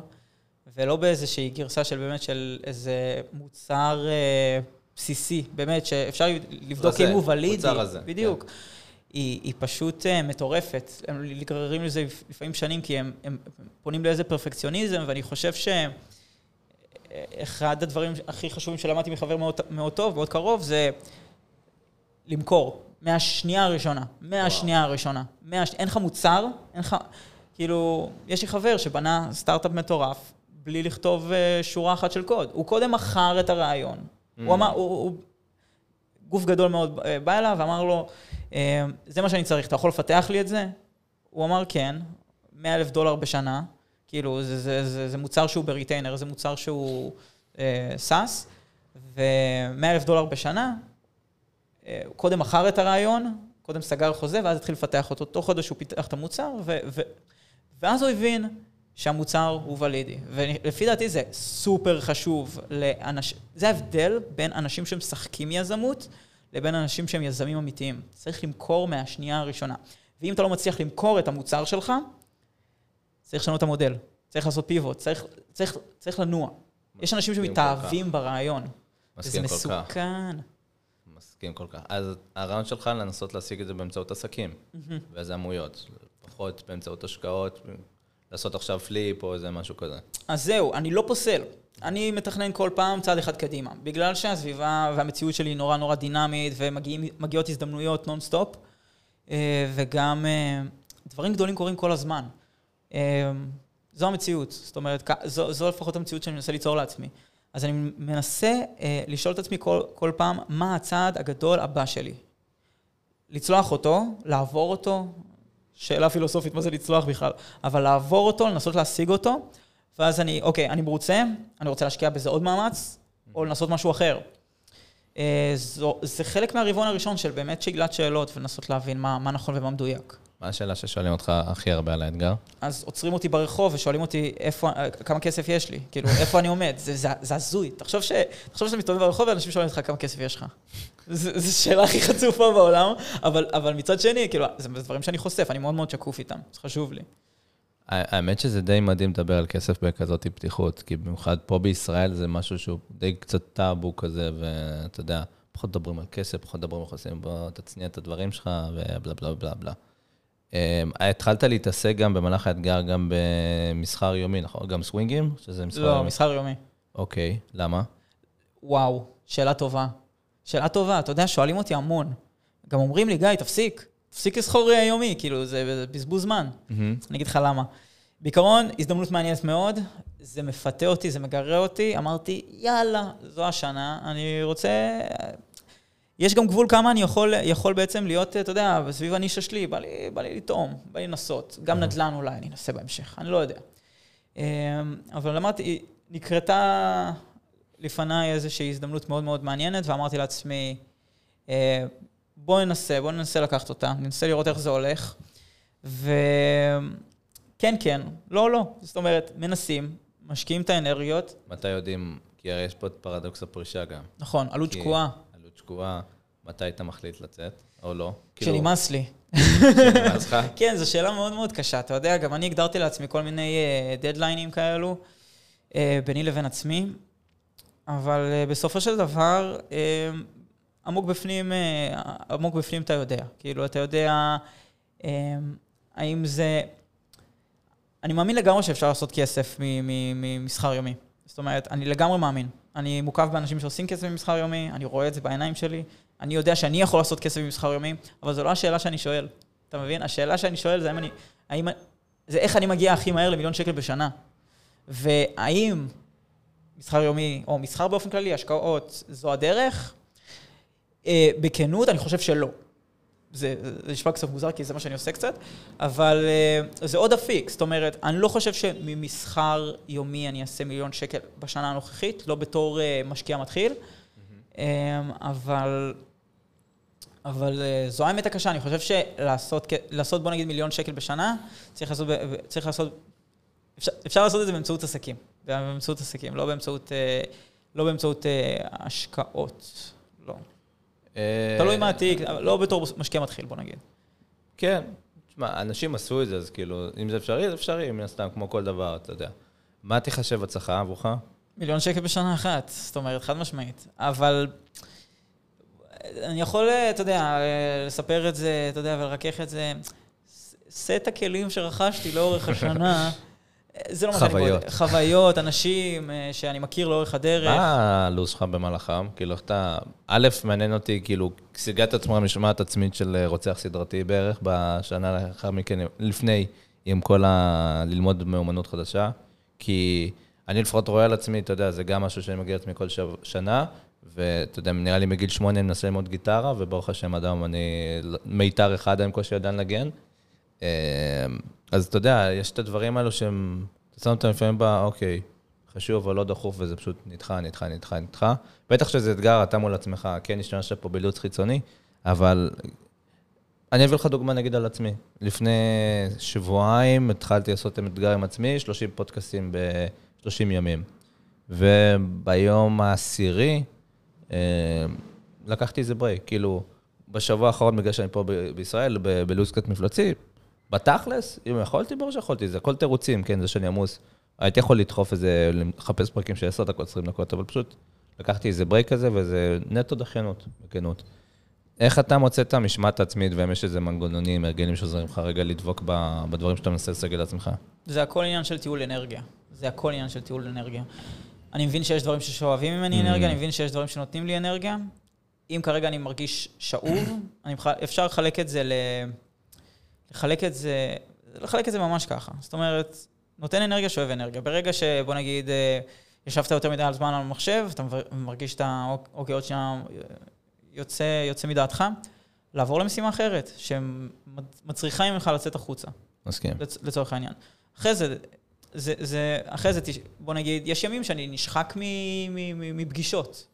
ולא באיזושהי גרסה של באמת של איזה מוצר אה, בסיסי, באמת, שאפשר לבדוק אם הוא ולידי. מוצר הזה. בדיוק. כן. היא, היא פשוט uh, מטורפת. הם נגררים לזה לפעמים שנים, כי הם, הם פונים לאיזה פרפקציוניזם, ואני חושב שאחד הדברים הכי חשובים שלמדתי מחבר מאוד, מאוד טוב, מאוד קרוב, זה למכור. מהשנייה הראשונה. מהשנייה הראשונה. מהש... אין לך מוצר, אין לך... כאילו, יש לי חבר שבנה סטארט-אפ מטורף, בלי לכתוב uh, שורה אחת של קוד. הוא קודם מכר את הרעיון. Mm. הוא אמר, הוא, הוא... גוף גדול מאוד בא אליו ואמר לו, זה מה שאני צריך, אתה יכול לפתח לי את זה? הוא אמר כן, 100 אלף דולר בשנה, כאילו זה, זה, זה, זה מוצר שהוא ב retainer, זה מוצר שהוא SaaS, ו-100 אלף דולר בשנה, קודם מכר את הרעיון, קודם סגר חוזה, ואז התחיל לפתח אותו. תוך חודש הוא פיתח את המוצר, ו- ו- ואז הוא הבין שהמוצר הוא valid־י. ולפי דעתי זה סופר חשוב לאנשים, זה ההבדל בין אנשים שמשחקים יזמות, לבין אנשים שהם יזמים אמיתיים. צריך למכור מהשנייה הראשונה. ואם אתה לא מצליח למכור את המוצר שלך, צריך לשנות את המודל. צריך לעשות פיבוט, צריך, צריך, צריך לנוע. יש אנשים שמתאהבים ברעיון. מסכים כל כך. וזה מסוכן. מסכים כל כך. אז הרעיון שלך לנסות להשיג את זה באמצעות עסקים, ויזמויות. פחות באמצעות השקעות, לעשות עכשיו פליפ או איזה משהו כזה. אז זהו, אני לא פוסל. אני מתכנן כל פעם צעד אחד קדימה. בגלל שהסביבה והמציאות שלי נורא נורא דינמית, ומגיעות הזדמנויות נונסטופ, וגם דברים גדולים קורים כל הזמן. זו המציאות. זאת אומרת, זו, זו לפחות המציאות שאני מנסה ליצור לעצמי. אז אני מנסה אה, לשאול את עצמי כל, כל פעם, מה הצעד הגדול הבא שלי? לצלוח אותו, לעבור אותו, שאלה פילוסופית מה זה לצלוח בכלל, אבל לעבור אותו, לנסות להשיג אותו, ואז אני, אוקיי, אני מרוצה, אני רוצה להשקיע בזה עוד מאמץ, או לנסות משהו אחר. אה, זו, זה חלק מהרבעון הראשון של באמת שאלת שאלות ולנסות להבין מה, מה נכון ומה מדויק. מה השאלה ששואלים אותך הכי הרבה על האתגר? אז עוצרים אותי ברחוב ושואלים אותי איפה, כמה כסף יש לי, כאילו, איפה אני עומד. זה, זה, זה הזוי. תחשוב, ש, תחשוב שאתה מסתובב ברחוב ואנשים שואלים אותך כמה כסף יש לך. זו שאלה הכי חצופה בעולם, אבל, אבל מצד שני, כאילו, זה דברים שאני חושף, אני מאוד מאוד שקוף איתם, זה חשוב לי. האמת שזה די מדהים לדבר על כסף בכזאת פתיחות, כי במיוחד פה בישראל זה משהו שהוא די קצת טאבו כזה, ואתה יודע, פחות מדברים על כסף, פחות מדברים על חוסים, בוא תצניע את הדברים שלך, ובלה בלה בלה בלה. אמ, התחלת להתעסק גם במהלך האתגר, גם במסחר יומי, נכון? גם סווינגים? שזה מסחר לא, יומי? מסחר יומי. אוקיי, למה? וואו, שאלה טובה. שאלה טובה, אתה יודע, שואלים אותי המון. גם אומרים לי, גיא, תפסיק, תפסיק לסחור יומי, כאילו, זה בזבוז זמן. Mm-hmm. אני אגיד לך למה. בעיקרון, הזדמנות מעניינת מאוד, זה מפתה אותי, זה מגרה אותי. אמרתי, יאללה, זו השנה, אני רוצה... יש גם גבול כמה אני יכול, יכול בעצם להיות, אתה יודע, סביב הנישה שלי, בא לי, בא לי לטעום, בא לי לנסות. גם נדל"ן אולי, אני אנסה בהמשך, אני לא יודע. אמ, אבל אמרתי, נקרתה לפניי איזושהי הזדמנות מאוד מאוד מעניינת, ואמרתי לעצמי, אה, בוא ננסה, בוא ננסה לקחת אותה, ננסה לראות איך זה הולך. וכן, כן, לא, לא. זאת אומרת, מנסים, משקיעים את האנרגיות. מתי יודעים? כי הרי יש פה את פרדוקס הפרישה גם. נכון, עלות שקועה. עלות שקועה, מתי אתה מחליט לצאת, או לא? כשנמאס לי. כשנמאס לך? [laughs] כן, זו שאלה מאוד מאוד קשה. אתה יודע, גם אני הגדרתי לעצמי כל מיני דדליינים אה, כאלו, אה, ביני לבין עצמי, אבל בסופו של דבר, עמוק בפנים, אה, עמוק בפנים אתה יודע. כאילו, אתה יודע אה, האם זה... אני מאמין לגמרי שאפשר לעשות כסף ממסחר יומי. זאת אומרת, אני לגמרי מאמין. אני מוקף באנשים שעושים כסף ממסחר יומי, אני רואה את זה בעיניים שלי. אני יודע שאני יכול לעשות כסף ממסחר יומי, אבל זו לא השאלה שאני שואל. אתה מבין? השאלה שאני שואל זה אני... האם, זה איך אני מגיע הכי מהר למיליון שקל בשנה. והאם מסחר יומי, או מסחר באופן כללי, השקעות, זו הדרך? אה, בכנות, אני חושב שלא. זה, זה נשמע קצת מוזר, כי זה מה שאני עושה קצת, אבל אה, זה עוד אפיק. זאת אומרת, אני לא חושב שממסחר יומי אני אעשה מיליון שקל בשנה הנוכחית, לא בתור אה, משקיע מתחיל, mm-hmm. אבל... אבל זו האמת הקשה, אני חושב שלעשות, לעשות, בוא נגיד מיליון שקל בשנה, צריך לעשות, צריך לעשות אפשר, אפשר לעשות את זה באמצעות עסקים, באמצעות עסקים, לא באמצעות, לא באמצעות השקעות. תלוי מה התיק, לא בתור משקיע מתחיל, בוא נגיד. כן, תשמע, אנשים עשו את זה, אז כאילו, אם זה אפשרי, זה אפשרי, מן הסתם, כמו כל דבר, אתה יודע. מה תיחשב הצלחה עבורך? מיליון שקל בשנה אחת, זאת אומרת, חד משמעית. אבל אני יכול, אתה יודע, לספר את זה, אתה יודע, ולרכך את זה. סט הכלים שרכשתי לאורך השנה, [laughs] זה לא חוויות. מה חוויות, אנשים אה, שאני מכיר לאורך הדרך. מה הלו"ז שלך במהלכם? כאילו, אתה... א', מעניין אותי, כאילו, סיגת עצמך משמעת עצמית של אה, רוצח סדרתי בערך בשנה לאחר מכן, לפני, עם כל ה... ללמוד מאומנות חדשה. כי אני לפחות רואה על עצמי, אתה יודע, זה גם משהו שאני מגיע לעצמי כל שנה, ואתה יודע, נראה לי מגיל שמונה אני מנסה ללמוד גיטרה, וברוך השם אדם, אני מיתר אחד, אני קושי עדיין לנגן. אז אתה יודע, יש את הדברים האלו שהם, אתה שם אותם לפעמים ב... אוקיי, חשוב אבל לא דחוף, וזה פשוט נדחה, נדחה, נדחה, נדחה. בטח שזה אתגר, אתה מול עצמך, כן השתמשת פה בלוץ חיצוני, אבל אני אביא לך דוגמה נגיד על עצמי. לפני שבועיים התחלתי לעשות אתגר עם עצמי, 30 פודקאסטים ב-30 ימים. וביום העשירי אה, לקחתי איזה ברייק, כאילו, בשבוע האחרון, בגלל שאני פה בישראל, בלו"ז קצת מפלצי, בתכלס, אם יכולתי, ברור שיכולתי, זה הכל תירוצים, כן, זה שאני עמוס. הייתי יכול לדחוף איזה, לחפש פרקים של 10 דקות, 20 דקות, אבל פשוט לקחתי איזה ברייק כזה, וזה נטו דחיינות, בכנות. איך אתה מוצא את המשמעת העצמית, והאם יש איזה מנגנונים, הרגלים שעוזרים לך רגע לדבוק בדברים שאתה מנסה לסגל לעצמך? זה הכל עניין של טיול אנרגיה. זה הכל עניין של טיול אנרגיה. אני מבין שיש דברים ששואבים ממני אנרגיה, mm. אני מבין שיש דברים שנותנים לי אנרגיה. אם כרגע אני מרגיש שאוב, אפשר לחלק את זה ל... לחלק את זה, לחלק את זה ממש ככה. זאת אומרת, נותן אנרגיה, שואב אנרגיה. ברגע שבוא נגיד, אה, ישבת יותר מדי על זמן על המחשב, אתה מרגיש שאתה, אוקיי, עוד שנייה יוצא, יוצא מדעתך, לעבור למשימה אחרת, שמצריכה ממך לצאת החוצה. מסכים. לצ, לצורך העניין. אחרי זה, זה, זה, אחרי זה, בוא נגיד, יש ימים שאני נשחק מפגישות.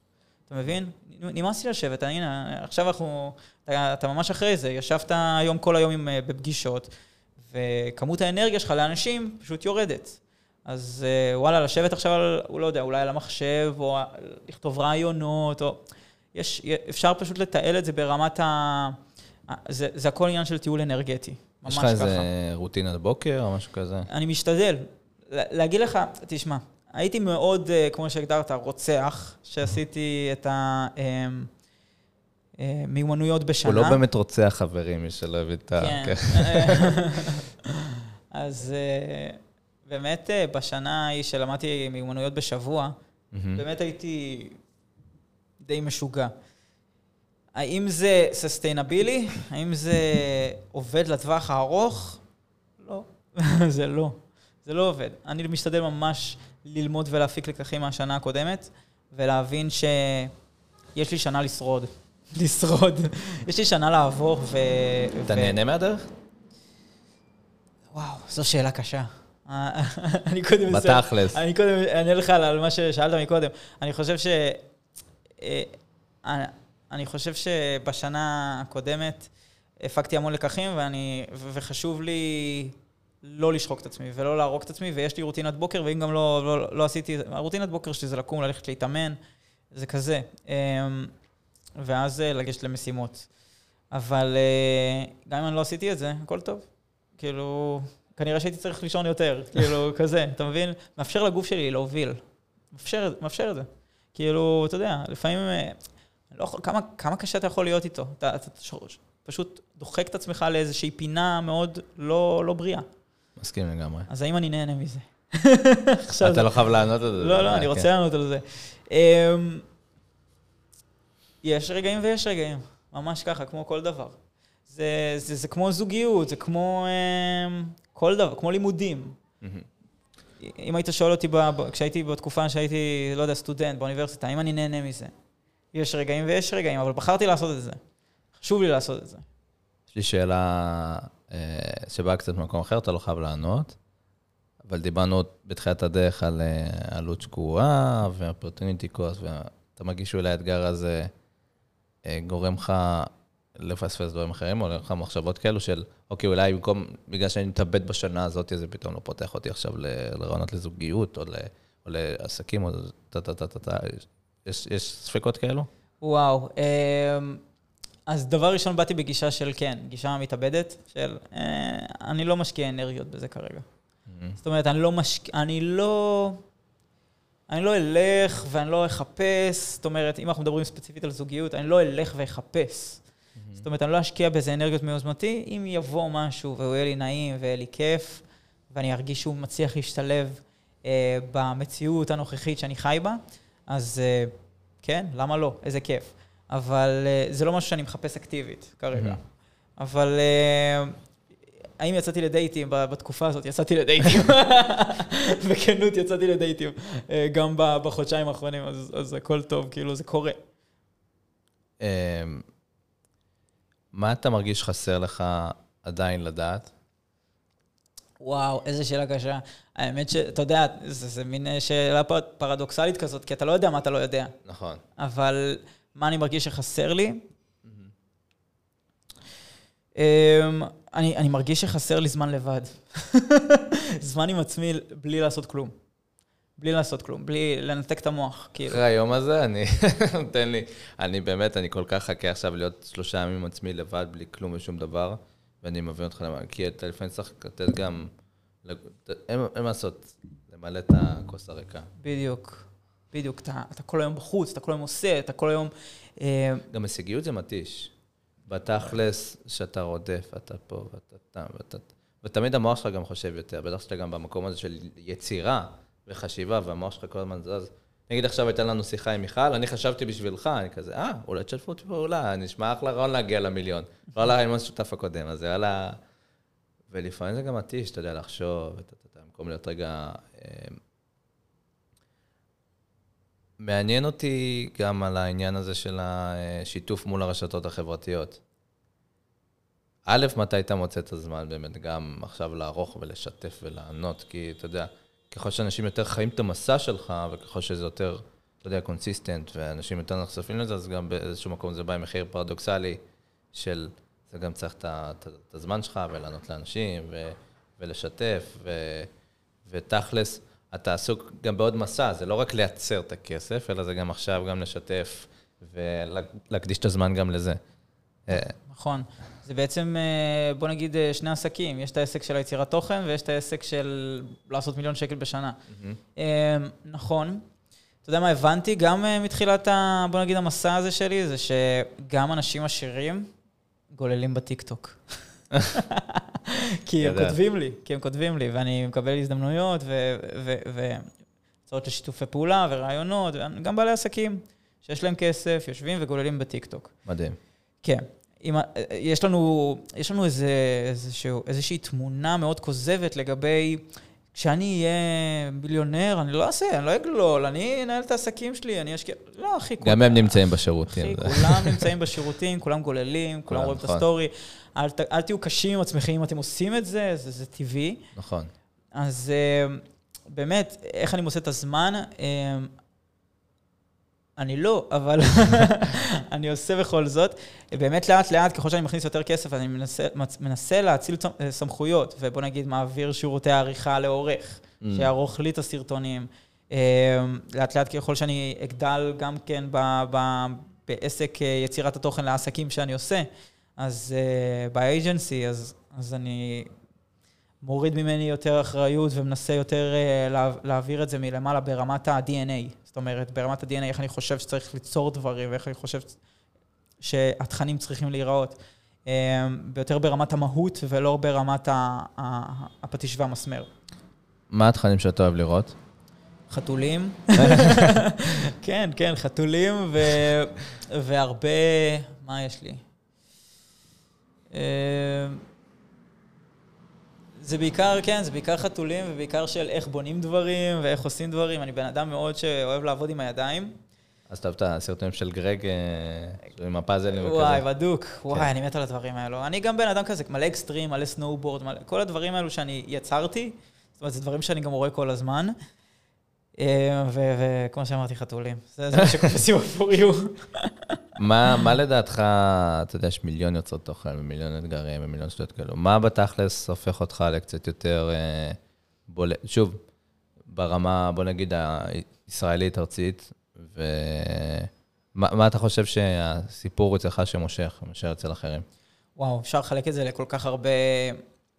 אתה מבין? נמאס לי לשבת, הנה, עכשיו אנחנו, אתה, אתה ממש אחרי זה, ישבת היום כל היום עם, אה, בפגישות, וכמות האנרגיה שלך לאנשים פשוט יורדת. אז אה, וואלה, לשבת עכשיו על, הוא לא יודע, אולי על המחשב, או לכתוב רעיונות, או... יש, אפשר פשוט לתעל את זה ברמת ה... זה, זה הכל עניין של טיול אנרגטי, ממש ככה. יש לך איזה רוטינת בוקר או משהו כזה? אני משתדל. להגיד לך, תשמע, הייתי מאוד, אה, כמו שהגדרת, רוצח, שעשיתי את המיומנויות אה, בשנה. הוא לא באמת רוצח חברים, מי שלא הבין את ה... כן. [laughs] אז באמת, בשנה ההיא שלמדתי מיומנויות בשבוע, באמת הייתי די משוגע. האם זה ססטיינבילי? האם זה עובד לטווח הארוך? לא, [laughs] זה לא. זה לא עובד. אני משתדל ממש ללמוד ולהפיק לקחים מהשנה הקודמת, ולהבין שיש לי שנה לשרוד. [laughs] לשרוד. יש לי שנה לעבור ו... אתה ו... נהנה מהדרך? וואו, זו שאלה קשה. [laughs] אני קודם... בתכלס. אני קודם אענה לך על מה ששאלת מקודם. אני חושב ש... אה, אני חושב שבשנה הקודמת הפקתי המון לקחים, ואני, וחשוב לי לא לשחוק את עצמי ולא להרוג את עצמי, ויש לי רוטינת בוקר, ואם גם לא, לא, לא עשיתי, הרוטינת בוקר שלי זה לקום, ללכת להתאמן, זה כזה. אמ, ואז אה, לגשת למשימות. אבל אה, גם אם אני לא עשיתי את זה, הכל טוב. כאילו, כנראה שהייתי צריך לישון יותר, [laughs] כאילו, כזה, אתה מבין? מאפשר לגוף שלי להוביל. מאפשר, מאפשר את זה. כאילו, אתה יודע, לפעמים... אה, לא כמה, כמה קשה אתה יכול להיות איתו? אתה, אתה שורש, פשוט דוחק את עצמך לאיזושהי פינה מאוד לא, לא בריאה. מסכים לגמרי. אז האם אני נהנה מזה? [laughs] אתה לא חייב לענות על זה. לא, לא, אני רוצה כן. לענות על זה. אמ, יש רגעים ויש רגעים, ממש ככה, כמו כל דבר. זה, זה, זה כמו זוגיות, זה כמו אמ, כל דבר, כמו לימודים. אם היית שואל אותי כשהייתי בתקופה שהייתי, לא יודע, סטודנט באוניברסיטה, האם אני נהנה מזה? יש רגעים ויש רגעים, אבל בחרתי לעשות את זה. חשוב לי לעשות את זה. יש לי שאלה אה, שבאה קצת ממקום אחר, אתה לא חייב לענות, אבל דיברנו בתחילת הדרך על אה, עלות שקועה ואופרטוניטי קוסט, ואתה מרגיש שאולי האתגר הזה אה, גורם לך לפספס דברים אחרים, או לך מחשבות כאלו של, אוקיי, אולי במקום, בגלל שאני מתאבד בשנה הזאת, זה פתאום לא פותח אותי עכשיו לרעיונות לזוגיות, או, ל, או לעסקים, או טה-טה-טה-טה. יש, יש ספקות כאלו? וואו. אז דבר ראשון, באתי בגישה של כן, גישה מתאבדת, של אה, אני לא משקיע אנרגיות בזה כרגע. Mm-hmm. זאת אומרת, אני לא משקיע, אני לא... אני לא אלך ואני לא אחפש, זאת אומרת, אם אנחנו מדברים ספציפית על זוגיות, אני לא אלך ואחפש. Mm-hmm. זאת אומרת, אני לא אשקיע בזה אנרגיות מיוזמתי, אם יבוא משהו והוא יהיה לי נעים ויהיה לי כיף, ואני ארגיש שהוא מצליח להשתלב אה, במציאות הנוכחית שאני חי בה, אז אה, כן, למה לא? איזה כיף. אבל אה, זה לא משהו שאני מחפש אקטיבית כרגע. אבל אה, האם יצאתי לדייטים בתקופה הזאת? יצאתי לדייטים. [laughs] [laughs] בכנות יצאתי לדייטים. גם בחודשיים האחרונים, אז, אז הכל טוב, כאילו זה קורה. אמ, מה אתה מרגיש חסר לך עדיין לדעת? וואו, איזה שאלה קשה. האמת שאתה יודע, זה, זה מין שאלה פרדוקסלית כזאת, כי אתה לא יודע מה אתה לא יודע. נכון. אבל מה אני מרגיש שחסר לי? Mm-hmm. אני, אני מרגיש שחסר לי זמן לבד. [laughs] זמן עם עצמי בלי לעשות כלום. בלי לעשות כלום, בלי לנתק את המוח, כאילו. אחרי היום הזה, אני, [laughs] תן לי, אני באמת, אני כל כך חכה עכשיו להיות שלושה ימים עם עצמי לבד, בלי כלום ושום דבר. ואני מבין אותך למה, כי אתה לפעמים צריך לתת גם, אין מה לעשות, למלא את הכוס הריקה. בדיוק, בדיוק. אתה, אתה כל היום בחוץ, אתה כל היום עושה, אתה כל היום... אה... גם הישגיות זה מתיש. בתכלס, שאתה רודף, אתה פה, ואתה תם, ואתה... ותמיד המוח שלך גם חושב יותר, בטח שאתה גם במקום הזה של יצירה וחשיבה, והמוח שלך כל הזמן זז. נגיד עכשיו הייתה לנו שיחה עם מיכל, אני חשבתי בשבילך, אני כזה, אה, אולי תשתפו אותי פעולה, נשמע אחלה רעיון להגיע למיליון. לא על הרעיון השותף הקודם, אז זה על ה... ולפעמים זה גם מתיש, אתה יודע, לחשוב, במקום להיות רגע... מעניין אותי גם על העניין הזה של השיתוף מול הרשתות החברתיות. א', מתי אתה מוצא את הזמן באמת גם עכשיו לערוך ולשתף ולענות? כי אתה יודע, ככל שאנשים יותר חיים את המסע שלך, וככל שזה יותר, אתה יודע, consistent, ואנשים יותר נחשפים לזה, אז גם באיזשהו מקום זה בא עם מחיר פרדוקסלי של, זה גם צריך את הזמן שלך, ולענות לאנשים, ו, ולשתף, ו, ותכלס, אתה עסוק גם בעוד מסע, זה לא רק לייצר את הכסף, אלא זה גם עכשיו גם לשתף, ולהקדיש את הזמן גם לזה. אה, נכון. זה בעצם, אה, בוא נגיד, אה, שני עסקים. יש את העסק של היצירת תוכן ויש את העסק של לעשות מיליון שקל בשנה. Mm-hmm. נכון. אתה יודע מה הבנתי? גם מתחילת, ה, בוא נגיד, המסע הזה שלי, זה שגם אנשים עשירים גוללים בטיקטוק. [laughs] [laughs] כי הם כותבים לי, כי הם כותבים לי, ואני מקבל הזדמנויות והצעות לשיתופי פעולה ורעיונות, גם בעלי עסקים שיש להם כסף, יושבים וגוללים בטיקטוק. מדהים. כן. עם, יש לנו, יש לנו איזה, איזשהו, איזושהי תמונה מאוד כוזבת לגבי, כשאני אהיה מיליונר, אני לא אעשה, אני לא אגלול, אני אנהל את העסקים שלי, אני אשקיע... לא, אחי, גם הם נמצאים בשירותים. אחי, כולם [laughs] נמצאים בשירותים, כולם גוללים, כולם רואים את נכון. הסטורי. אל, אל תהיו קשים עם עצמכם אם אתם עושים את זה, זה, זה טבעי. נכון. אז אה, באמת, איך אני מוצא את הזמן? אה, אני לא, אבל [laughs] אני עושה בכל זאת. באמת לאט לאט, ככל שאני מכניס יותר כסף, אני מנסה, מנסה להציל אה, סמכויות, ובוא נגיד, מעביר שירותי עריכה לעורך, mm. שיערוך לי את הסרטונים. לאט לאט ככל שאני אגדל גם כן ב, ב, בעסק יצירת התוכן לעסקים שאני עושה, אז באג'נסי, אז, אז אני מוריד ממני יותר אחריות ומנסה יותר uh, לה, להעביר את זה מלמעלה ברמת ה-DNA. זאת אומרת, ברמת ה-DNA, איך אני חושב שצריך ליצור דברים, ואיך אני חושב שהתכנים צריכים להיראות. Uh, ביותר ברמת המהות ולא ברמת הפטיש והמסמר. מה התכנים שאתה אוהב לראות? חתולים. [laughs] כן, כן, חתולים ו... והרבה... מה יש לי? זה בעיקר, כן, זה בעיקר חתולים ובעיקר של איך בונים דברים ואיך עושים דברים. אני בן אדם מאוד שאוהב לעבוד עם הידיים. אז אתה אוהב את הסרטונים של גרג אה, עם הפאזלים וכזה. וואי, בדוק. וואי, כן. אני מת על הדברים האלו. אני גם בן אדם כזה, מלא אקסטרים, מלא snowboard. כל הדברים האלו שאני יצרתי, זאת אומרת, זה דברים שאני גם רואה כל הזמן. אה, וכמו שאמרתי, חתולים. זה מה שקופסים בפוריו. מה לדעתך, אתה יודע, יש מיליון יוצרות תוכן ומיליון אתגרים ומיליון שטויות כאלו, מה בתכלס הופך אותך לקצת יותר אה, בולט? שוב, ברמה, בוא נגיד, הישראלית-ארצית, ומה אתה חושב שהסיפור אצלך שמושך, מאשר אצל אחרים? וואו, אפשר לחלק את זה לכל כך הרבה...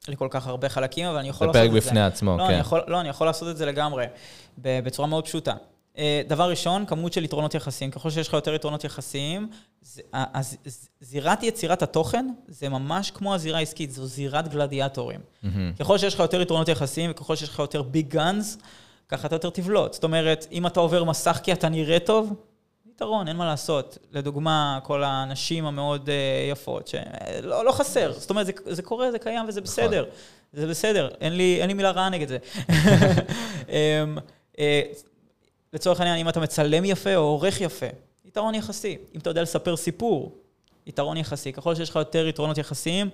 לכל כך הרבה חלקים, אבל אני יכול לעשות את זה. זה פרק בפני עצמו, לא, כן. אני יכול, לא, אני יכול לעשות את זה לגמרי, בצורה מאוד פשוטה. אה, דבר ראשון, כמות של יתרונות יחסיים. ככל שיש לך יותר יתרונות יחסיים, אז זירת יצירת התוכן זה ממש כמו הזירה העסקית, זו זירת גלדיאטורים. Mm-hmm. ככל שיש לך יותר יתרונות יחסיים וככל שיש לך יותר ביג גאנז, ככה אתה יותר תבלוט. זאת אומרת, אם אתה עובר מסך כי אתה נראה טוב, יתרון, אין מה לעשות. לדוגמה, כל הנשים המאוד uh, יפות, שלא לא חסר. זאת אומרת, זה, זה קורה, זה קיים וזה נכון. בסדר. זה בסדר, אין לי, אין לי מילה רעה נגד זה. [laughs] לצורך העניין, אם אתה מצלם יפה או עורך יפה, יתרון יחסי. אם אתה יודע לספר סיפור, יתרון יחסי. ככל שיש לך יותר יתרונות יחסיים,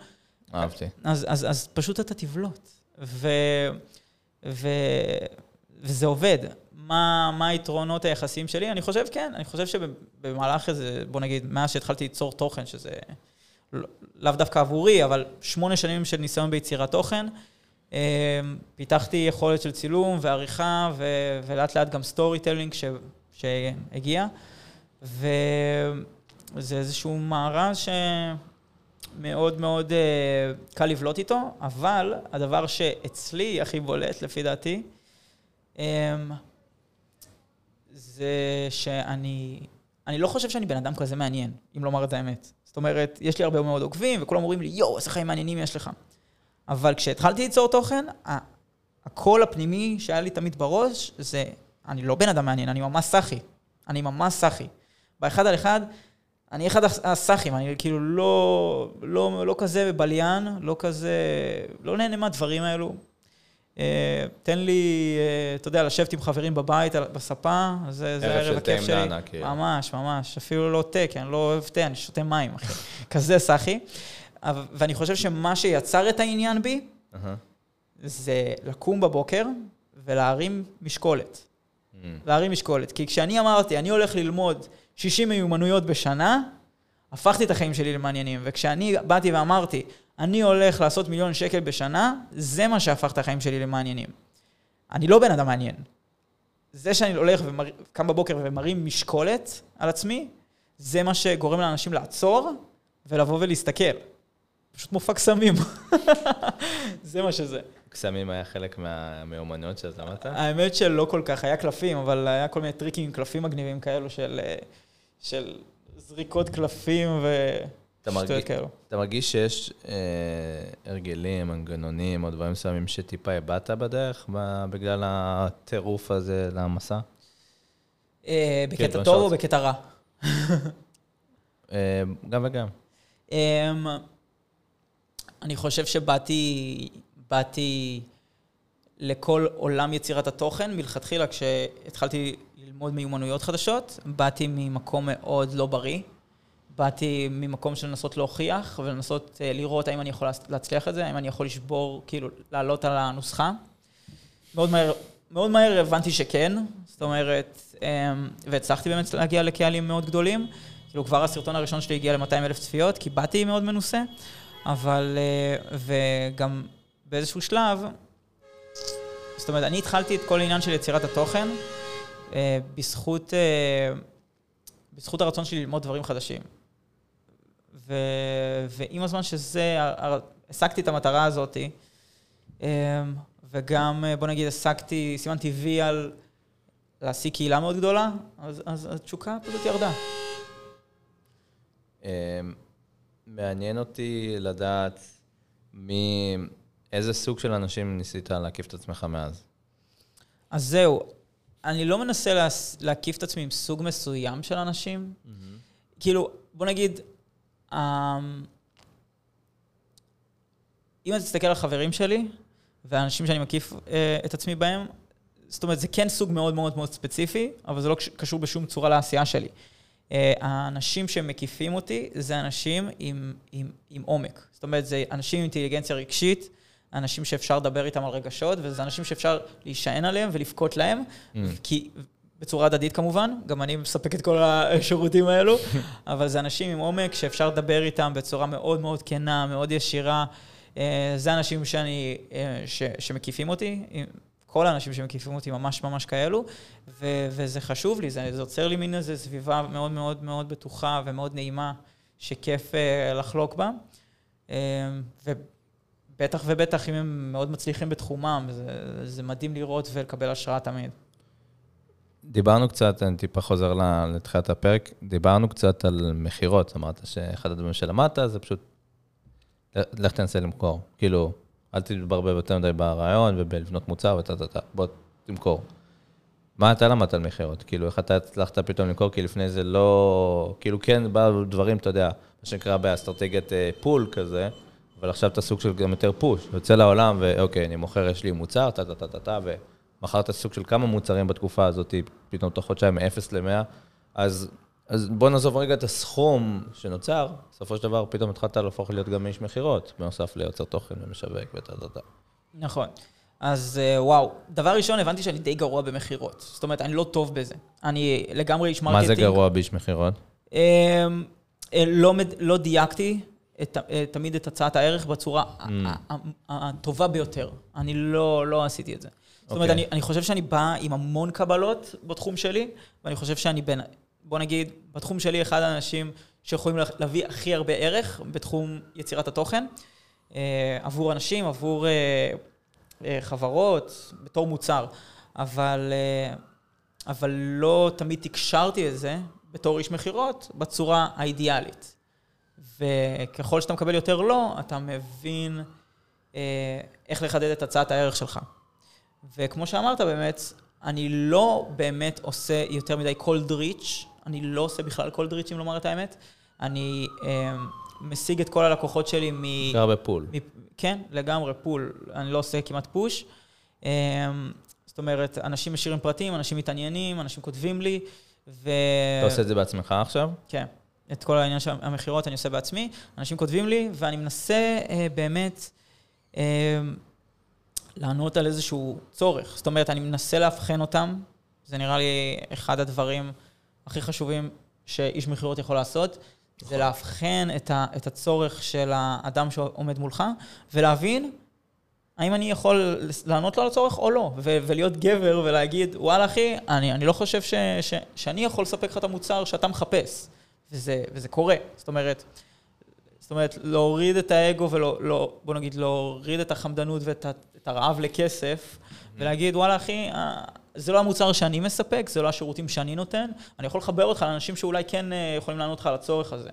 אהבתי. אז, אז, אז פשוט אתה תבלוט. ו, ו, וזה עובד. מה, מה היתרונות היחסיים שלי? אני חושב, כן, אני חושב שבמהלך איזה, בוא נגיד, מאז שהתחלתי ליצור תוכן, שזה לא, לאו דווקא עבורי, אבל שמונה שנים של ניסיון ביצירת תוכן, פיתחתי יכולת של צילום ועריכה, ו, ולאט לאט גם storytelling שהגיע, וזה איזשהו מארז שמאוד מאוד אה, קל לבלוט איתו, אבל הדבר שאצלי הכי בולט, לפי דעתי, um, זה שאני... אני לא חושב שאני בן אדם כזה מעניין, אם לומר את האמת. זאת אומרת, יש לי הרבה מאוד עוקבים, וכולם אומרים לי, יואו, איזה חיים מעניינים יש לך. אבל כשהתחלתי ליצור תוכן, הקול הפנימי שהיה לי תמיד בראש, זה, אני לא בן אדם מעניין, אני ממש סאחי. אני ממש סאחי. באחד על אחד, אני אחד הסאחים, אני כאילו לא, לא, לא כזה בליין, לא כזה, לא נהנה מהדברים האלו. אה, תן לי, אה, אתה יודע, לשבת עם חברים בבית, בספה, זה ערב הערב של תה הכיף עם שלי. נענע, כאילו. ממש, ממש. אפילו לא תה, כי אני לא אוהב תה, אני שותה מים, אחי. [laughs] כזה סאחי. ואני חושב שמה שיצר את העניין בי. זה לקום בבוקר ולהרים משקולת. Mm. להרים משקולת. כי כשאני אמרתי, אני הולך ללמוד 60 מיומנויות בשנה, הפכתי את החיים שלי למעניינים. וכשאני באתי ואמרתי, אני הולך לעשות מיליון שקל בשנה, זה מה שהפך את החיים שלי למעניינים. אני לא בן אדם מעניין. זה שאני הולך וקם בבוקר ומרים משקולת על עצמי, זה מה שגורם לאנשים לעצור ולבוא ולהסתכל. פשוט מופע קסמים. [laughs] זה מה שזה. קסמים היה חלק מהמיומנויות שאז למדת? האמת שלא כל כך, היה קלפים, אבל היה כל מיני טריקים עם קלפים מגניבים כאלו של, אה, של זריקות קלפים ושטויות כאלו. אתה מרגיש שיש אה, הרגלים, מנגנונים או דברים מסוימים שטיפה הבעת בדרך בגלל הטירוף הזה למסע? אה, בקטע דברים טוב או בקטע רע? אה, גם וגם. אני חושב שבאתי באתי לכל עולם יצירת התוכן מלכתחילה כשהתחלתי ללמוד מיומנויות חדשות, באתי ממקום מאוד לא בריא. באתי ממקום של לנסות להוכיח ולנסות אה, לראות האם אני יכול להצ- להצליח את זה, האם אני יכול לשבור, כאילו, לעלות על הנוסחה. מאוד מהר, מאוד מהר הבנתי שכן, זאת אומרת, אמ, והצלחתי באמת להגיע לקהלים מאוד גדולים. כאילו כבר הסרטון הראשון שלי הגיע ל-200 אלף צפיות, כי באתי מאוד מנוסה, אבל, אה, וגם באיזשהו שלב, זאת אומרת, אני התחלתי את כל העניין של יצירת התוכן אה, בזכות, אה, בזכות הרצון שלי ללמוד דברים חדשים. ו, ועם הזמן שזה, ה- ה- השגתי את המטרה הזאת, אה, וגם, בוא נגיד, השגתי, סימנתי וי על להשיג קהילה מאוד גדולה, אז, אז התשוקה פשוט ירדה. מעניין אותי לדעת מי, איזה סוג של אנשים ניסית להקיף את עצמך מאז. אז זהו, אני לא מנסה להס... להקיף את עצמי עם סוג מסוים של אנשים. כאילו, בוא נגיד, אמ, אם אתה תסתכל על חברים שלי, והאנשים שאני מקיף אה, את עצמי בהם, זאת אומרת, זה כן סוג מאוד מאוד מאוד ספציפי, אבל זה לא קש- קשור בשום צורה לעשייה שלי. אה, האנשים שמקיפים אותי זה אנשים עם, עם, עם עומק. זאת אומרת, זה אנשים עם אינטליגנציה רגשית, אנשים שאפשר לדבר איתם על רגשות, וזה אנשים שאפשר להישען עליהם ולבכות להם, Mm. כי בצורה הדדית כמובן, גם אני מספק את כל השירותים האלו, [laughs] אבל זה אנשים עם עומק שאפשר לדבר איתם בצורה מאוד מאוד כנה, מאוד ישירה. אה, זה אנשים שאני, אה, ש, שמקיפים אותי, כל האנשים שמקיפים אותי ממש ממש כאלו, ו, וזה חשוב לי, זה, זה יוצר לי מין איזו סביבה מאוד מאוד מאוד בטוחה ומאוד נעימה, שכיף אה, לחלוק בה. אה, ובטח ובטח אם הם מאוד מצליחים בתחומם, זה, זה מדהים לראות ולקבל השראה תמיד. דיברנו קצת, אני טיפה חוזר לתחילת הפרק, דיברנו קצת על מכירות, אמרת שאחד הדברים שלמדת זה פשוט, לך תנסה למכור. כאילו, אל תתברבר יותר מדי ברעיון ובלבנות מוצר וטה טה טה, בוא תמכור. מה אתה למדת על מכירות? כאילו, איך אתה הצלחת פתאום למכור? כי לפני זה לא... כאילו, כן, באו דברים, אתה יודע, מה שנקרא באסטרטגיית אה, פול כזה, אבל עכשיו אתה סוג של גם יותר push. יוצא לעולם, ואוקיי, אני מוכר, יש לי מוצר, טה טה טה טה טה, ומכרת סוג של כמה מוצרים בתקופה הזאת, פתאום תוך חודשיים מ-0 ל-100, אז, אז בוא נעזוב רגע את הסכום שנוצר, בסופו של דבר פתאום התחלת להפוך להיות גם איש מכירות, בנוסף ליוצר תוכן ומשווק וטה טה טה. נכון. אז אה, וואו, דבר ראשון, הבנתי שאני די גרוע במכירות. זאת אומרת, אני לא טוב בזה. אני לגמרי איש מה marketing. זה גרוע באיש מכירות? אמ, אה, לא, לא דייקתי את, אה, תמיד את הצעת הערך בצורה Mm. הטובה ביותר. אני לא, לא עשיתי את זה. זאת אומרת, אוקיי. אני, אני חושב שאני בא עם המון קבלות בתחום שלי, ואני חושב שאני בין, בוא נגיד, בתחום שלי אחד האנשים שיכולים לה- להביא הכי הרבה ערך בתחום יצירת התוכן, אה, עבור אנשים, עבור אה, אה, חברות, בתור מוצר. אבל, אבל לא תמיד תקשרתי את זה בתור איש מכירות בצורה האידיאלית. וככל שאתה מקבל יותר לא, אתה מבין איך לחדד את הצעת הערך שלך. וכמו שאמרת באמת, אני לא באמת עושה יותר מדי cold reach, אני לא עושה בכלל reach, אם לומר את האמת. אני אה, משיג את כל הלקוחות שלי מ... בעיקר בפול. מ- כן, לגמרי, פול. אני לא עושה כמעט פוש. זאת אומרת, אנשים משאירים פרטים, אנשים מתעניינים, אנשים כותבים לי, ו... אתה עושה את זה בעצמך עכשיו? כן. את כל העניין של המכירות אני עושה בעצמי. אנשים כותבים לי, ואני מנסה אה, באמת אה, לענות על איזשהו צורך. זאת אומרת, אני מנסה לאבחן אותם, זה נראה לי אחד הדברים הכי חשובים שאיש מכירות יכול לעשות, זה לאבחן את, ה, את הצורך של האדם שעומד מולך, ולהבין האם אני יכול לענות לו על הצורך או לא, ו- ולהיות גבר ולהגיד, וואלה אחי, אני, אני לא חושב ש- ש- שאני יכול לספק לך את המוצר שאתה מחפש. וזה, וזה קורה. זאת אומרת, זאת אומרת, להוריד את האגו ולא, לא, בוא נגיד, להוריד את החמדנות ואת את הרעב לכסף, mm-hmm. ולהגיד, וואלה אחי, אה, זה לא המוצר שאני מספק, זה לא השירותים שאני נותן, אני יכול לחבר אותך לאנשים שאולי כן אה, יכולים לענות לך על הצורך הזה.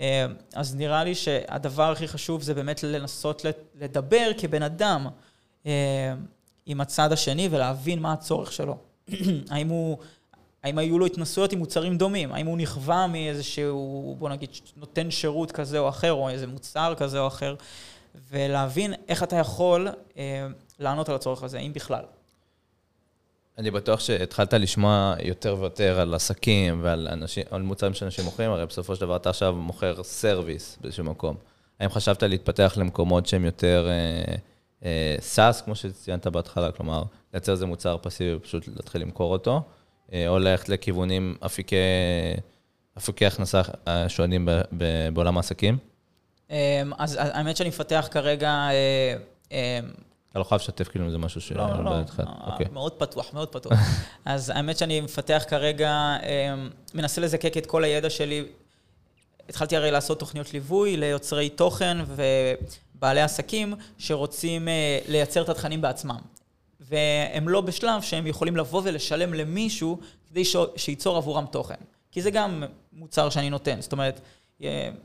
אה, אז נראה לי שהדבר הכי חשוב זה באמת לנסות לדבר כבן אדם עם הצד השני ולהבין מה הצורך שלו. [clears throat] האם הוא האם היו לו התנסויות עם מוצרים דומים? האם הוא נכווה מאיזשהו, בוא נגיד, נותן שירות כזה או אחר, או איזה מוצר כזה או אחר, ולהבין איך אתה יכול אה, לענות על הצורך הזה, אם בכלל. אני בטוח שהתחלת לשמוע יותר ויותר על עסקים ועל אנשים, על מוצרים שאנשים מוכרים, הרי בסופו של דבר אתה עכשיו מוכר סרוויס באיזשהו מקום. האם חשבת להתפתח למקומות שהם יותר אה, אה, כמו שציינת בהתחלה, כלומר, לייצר איזה מוצר פסיבי ופשוט להתחיל למכור אותו? אה, או ללכת לכיוונים אפיקי, אפיקי הכנסה שונים בעולם העסקים? אמ, אז האמת שאני מפתח כרגע... אה, אמ, אתה לא חייב לשתף כאילו אם זה משהו ש... לא, לא, לא, אוקיי. מאוד פתוח, מאוד פתוח. [laughs] אז האמת שאני מפתח כרגע, אמ, מנסה לזקק את כל הידע שלי. התחלתי הרי לעשות תוכניות ליווי ליוצרי תוכן ובעלי עסקים שרוצים אה, לייצר את התכנים בעצמם. והם לא בשלב שהם יכולים לבוא ולשלם למישהו כדי. שייצור עבורם תוכן. כי זה גם מוצר שאני נותן. זאת אומרת,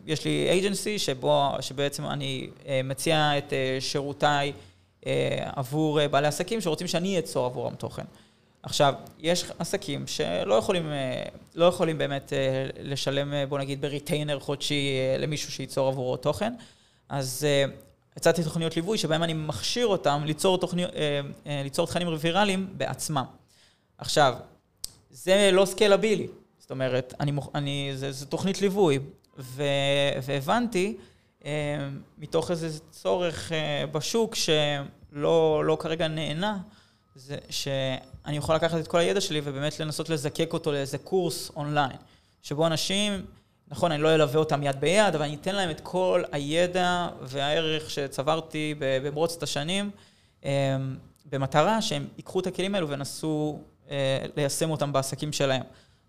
יש לי אייג'נסי שבו, שבעצם אני אה, מציע את אה, שירותיי אה, עבור בעלי עסקים שרוצים שאני אצור עבורם תוכן. עכשיו, יש עסקים שלא יכולים, לא יכולים באמת לשלם, בוא נגיד, בריטיינר חודשי למישהו שייצור עבורו תוכן, אז הצעתי תוכניות ליווי שבהן אני מכשיר אותם ליצור, תוכני, אה, אה, ליצור תכנים ויראליים בעצמם. עכשיו, זה לא סקלבילי, זאת אומרת, אני, אני, זה, זה תוכנית ליווי, ו, והבנתי אה, מתוך איזה צורך בשוק שלא לא כרגע נהנה, זה שאני יכול לקחת את כל הידע שלי ובאמת לנסות לזקק אותו לאיזה קורס אונליין, שבו אנשים נכון, אני לא אלווה אותם יד ביד, אבל אני אתן להם את כל הידע והערך שצברתי במרוץ את השנים, אמ, במטרה שהם ייקחו את הכלים האלו וינסו אה, ליישם אותם בעסקים שלהם.